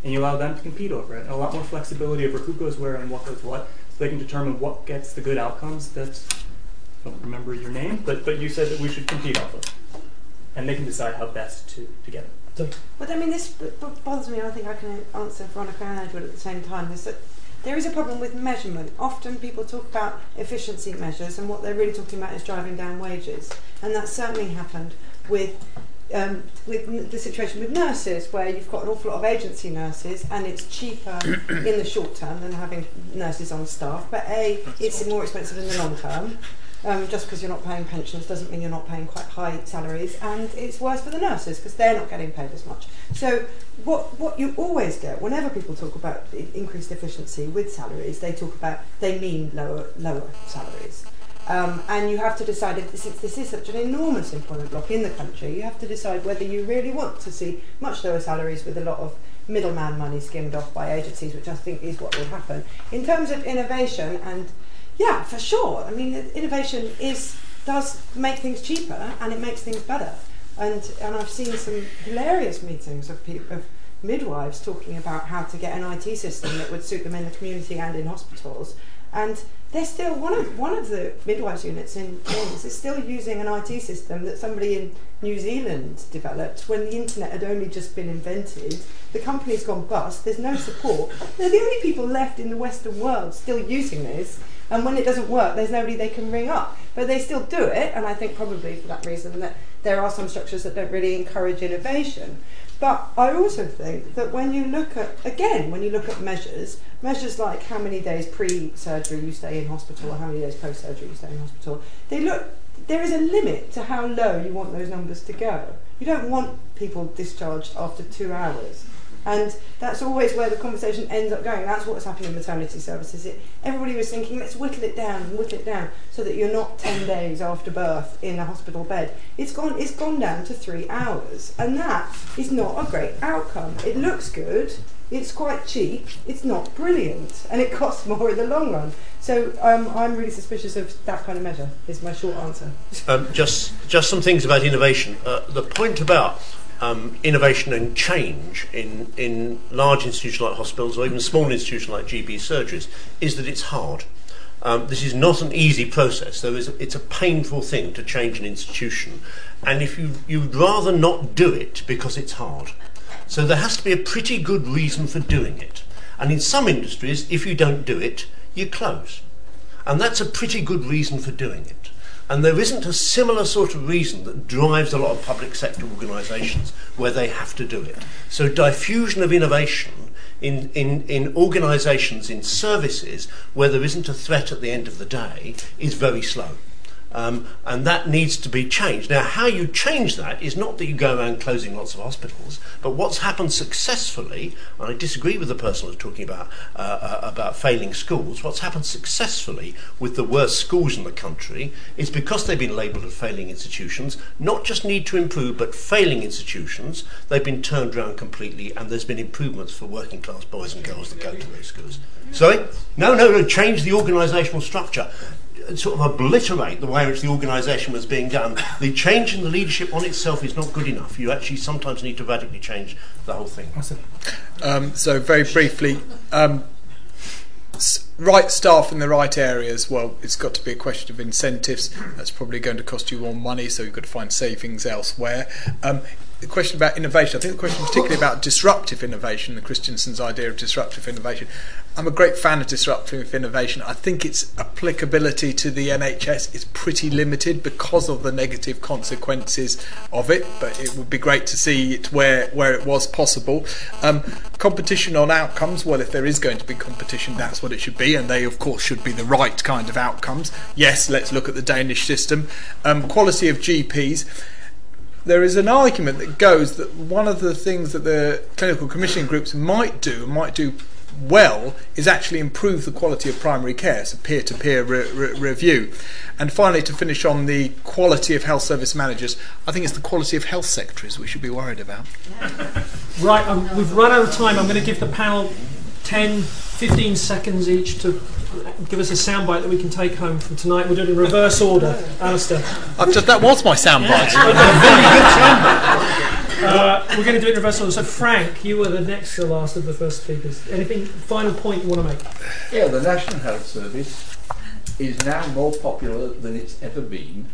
And you allow them to compete over it, and a lot more flexibility over who goes where and what goes what, so they can determine what gets the good outcomes that, I don't remember your name, but, but you said that we should compete off of. And they can decide how best to, to get it. But I mean, this b- b- bothers me. and I think I can answer Veronica and Edward at the same time. Is that there is a problem with measurement. Often people talk about efficiency measures, and what they're really talking about is driving down wages, and that certainly happened with. Um, with the situation with nurses, where you've got an awful lot of agency nurses, and it's cheaper in the short term than having nurses on staff. But a, it's more expensive in the long term. Um, just because you're not paying pensions doesn't mean you're not paying quite high salaries, and it's worse for the nurses because they're not getting paid as much. So, what what you always get whenever people talk about increased efficiency with salaries, they talk about they mean lower lower salaries. Um, and you have to decide if this is, this is such an enormous employment block in the country. You have to decide whether you really want to see much lower salaries with a lot of middleman money skimmed off by agencies, which I think is what will happen. In terms of innovation and yeah, for sure. I mean, innovation is does make things cheaper and it makes things better. And and I've seen some hilarious meetings of people of midwives talking about how to get an IT system that would suit them in the community and in hospitals. And they're still one of one of the midwives units in Wales is still using an IT system that somebody in New Zealand developed when the internet had only just been invented. The company's gone bust. There's no support. They're the only people left in the Western world still using this. And when it doesn't work, there's nobody they can ring up. But they still do it, and I think probably for that reason that there are some structures that don't really encourage innovation. But I also think that when you look at, again, when you look at measures, measures like how many days pre surgery you stay in hospital or how many days post surgery you stay in hospital, they look, there is a limit to how low you want those numbers to go. You don't want people discharged after two hours. And that's always where the conversation ends up going. That's what's happening in maternity services. It, everybody was thinking, let's whittle it down and whittle it down so that you're not 10 days after birth in a hospital bed. It's gone, it's gone down to three hours. And that is not a great outcome. It looks good, it's quite cheap, it's not brilliant, and it costs more in the long run. So um, I'm really suspicious of that kind of measure, is my short answer. Um, just, just some things about innovation. Uh, the point about um, innovation and change in, in large institutions like hospitals or even small institutions like GP surgeries is that it's hard. Um, this is not an easy process. There is it's a painful thing to change an institution, and if you you'd rather not do it because it's hard. So there has to be a pretty good reason for doing it. And in some industries, if you don't do it, you close. And that's a pretty good reason for doing it. And there isn't a similar sort of reason that drives a lot of public sector organisations where they have to do it. So diffusion of innovation in, in, in organisations, in services, where there isn't a threat at the end of the day, is very slow. Um, and that needs to be changed. Now, how you change that is not that you go around closing lots of hospitals, but what's happened successfully, and I disagree with the person who's talking about, uh, uh, about failing schools, what's happened successfully with the worst schools in the country is because they've been labelled as failing institutions, not just need to improve, but failing institutions, they've been turned around completely, and there's been improvements for working class boys and girls that go to those schools. Sorry? No, no, no, change the organisational structure sort of obliterate the way in which the organisation was being done. The change in the leadership on itself is not good enough. You actually sometimes need to radically change the whole thing. Um, so very briefly, um, right staff in the right areas. Well, it's got to be a question of incentives. That's probably going to cost you more money, so you've got to find savings elsewhere. Um, the question about innovation. I think the question particularly about disruptive innovation, the Christensen's idea of disruptive innovation. I'm a great fan of disruptive innovation. I think its applicability to the NHS is pretty limited because of the negative consequences of it. But it would be great to see it where where it was possible. Um, competition on outcomes. Well, if there is going to be competition, that's what it should be, and they of course should be the right kind of outcomes. Yes, let's look at the Danish system. Um, quality of GPs there is an argument that goes that one of the things that the clinical commissioning groups might do, might do well, is actually improve the quality of primary care, so peer to peer review. And finally, to finish on the quality of health service managers, I think it's the quality of health secretaries we should be worried about. Right, um, we've run out of time. I'm going to give the panel 10, 15 seconds each to give us a soundbite that we can take home from tonight. We'll do it in reverse order. Alastair. I've just, that was my soundbite. uh, we're going to do it in reverse order. So, Frank, you were the next to last of the first speakers. Anything, final point you want to make? Yeah, the National Health Service is now more popular than it's ever been,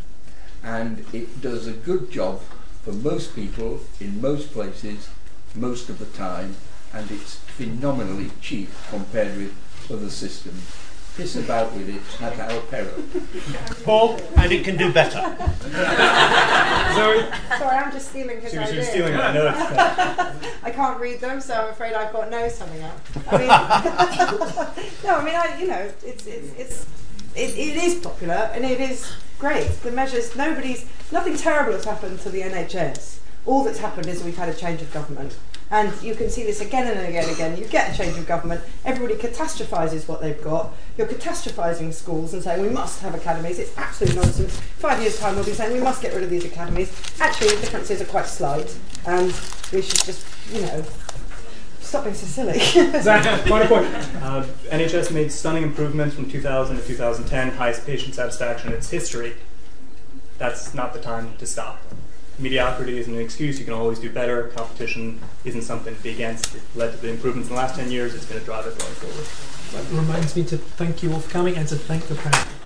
and it does a good job for most people in most places most of the time, and it's phenomenally cheap compared with other systems piss about with it at our peril. Paul, and it can do better. Sorry. Sorry, I'm just stealing his she, idea. She was stealing it, I know I can't read them, so I'm afraid I've got no summing up. I mean, no, I mean, I, you know, it's, it's, it's, it, it is popular and it is great. The measures, nobody's, nothing terrible has happened to the NHS. All that's happened is we've had a change of government. And you can see this again and again and again. You get a change of government, everybody catastrophises what they've got. You're catastrophising schools and saying we must have academies. It's absolute nonsense. Five years' time, we'll be saying we must get rid of these academies. Actually, the differences are quite slight, and we should just, you know, stop being so silly. Final point. Uh, NHS made stunning improvements from 2000 to 2010, highest patient satisfaction in its history. That's not the time to stop mediocrity isn't an excuse. You can always do better. Competition isn't something to be against. It led to the improvements in the last 10 years. It's going to drive it going forward. That reminds me to thank you all for coming and to thank the panel.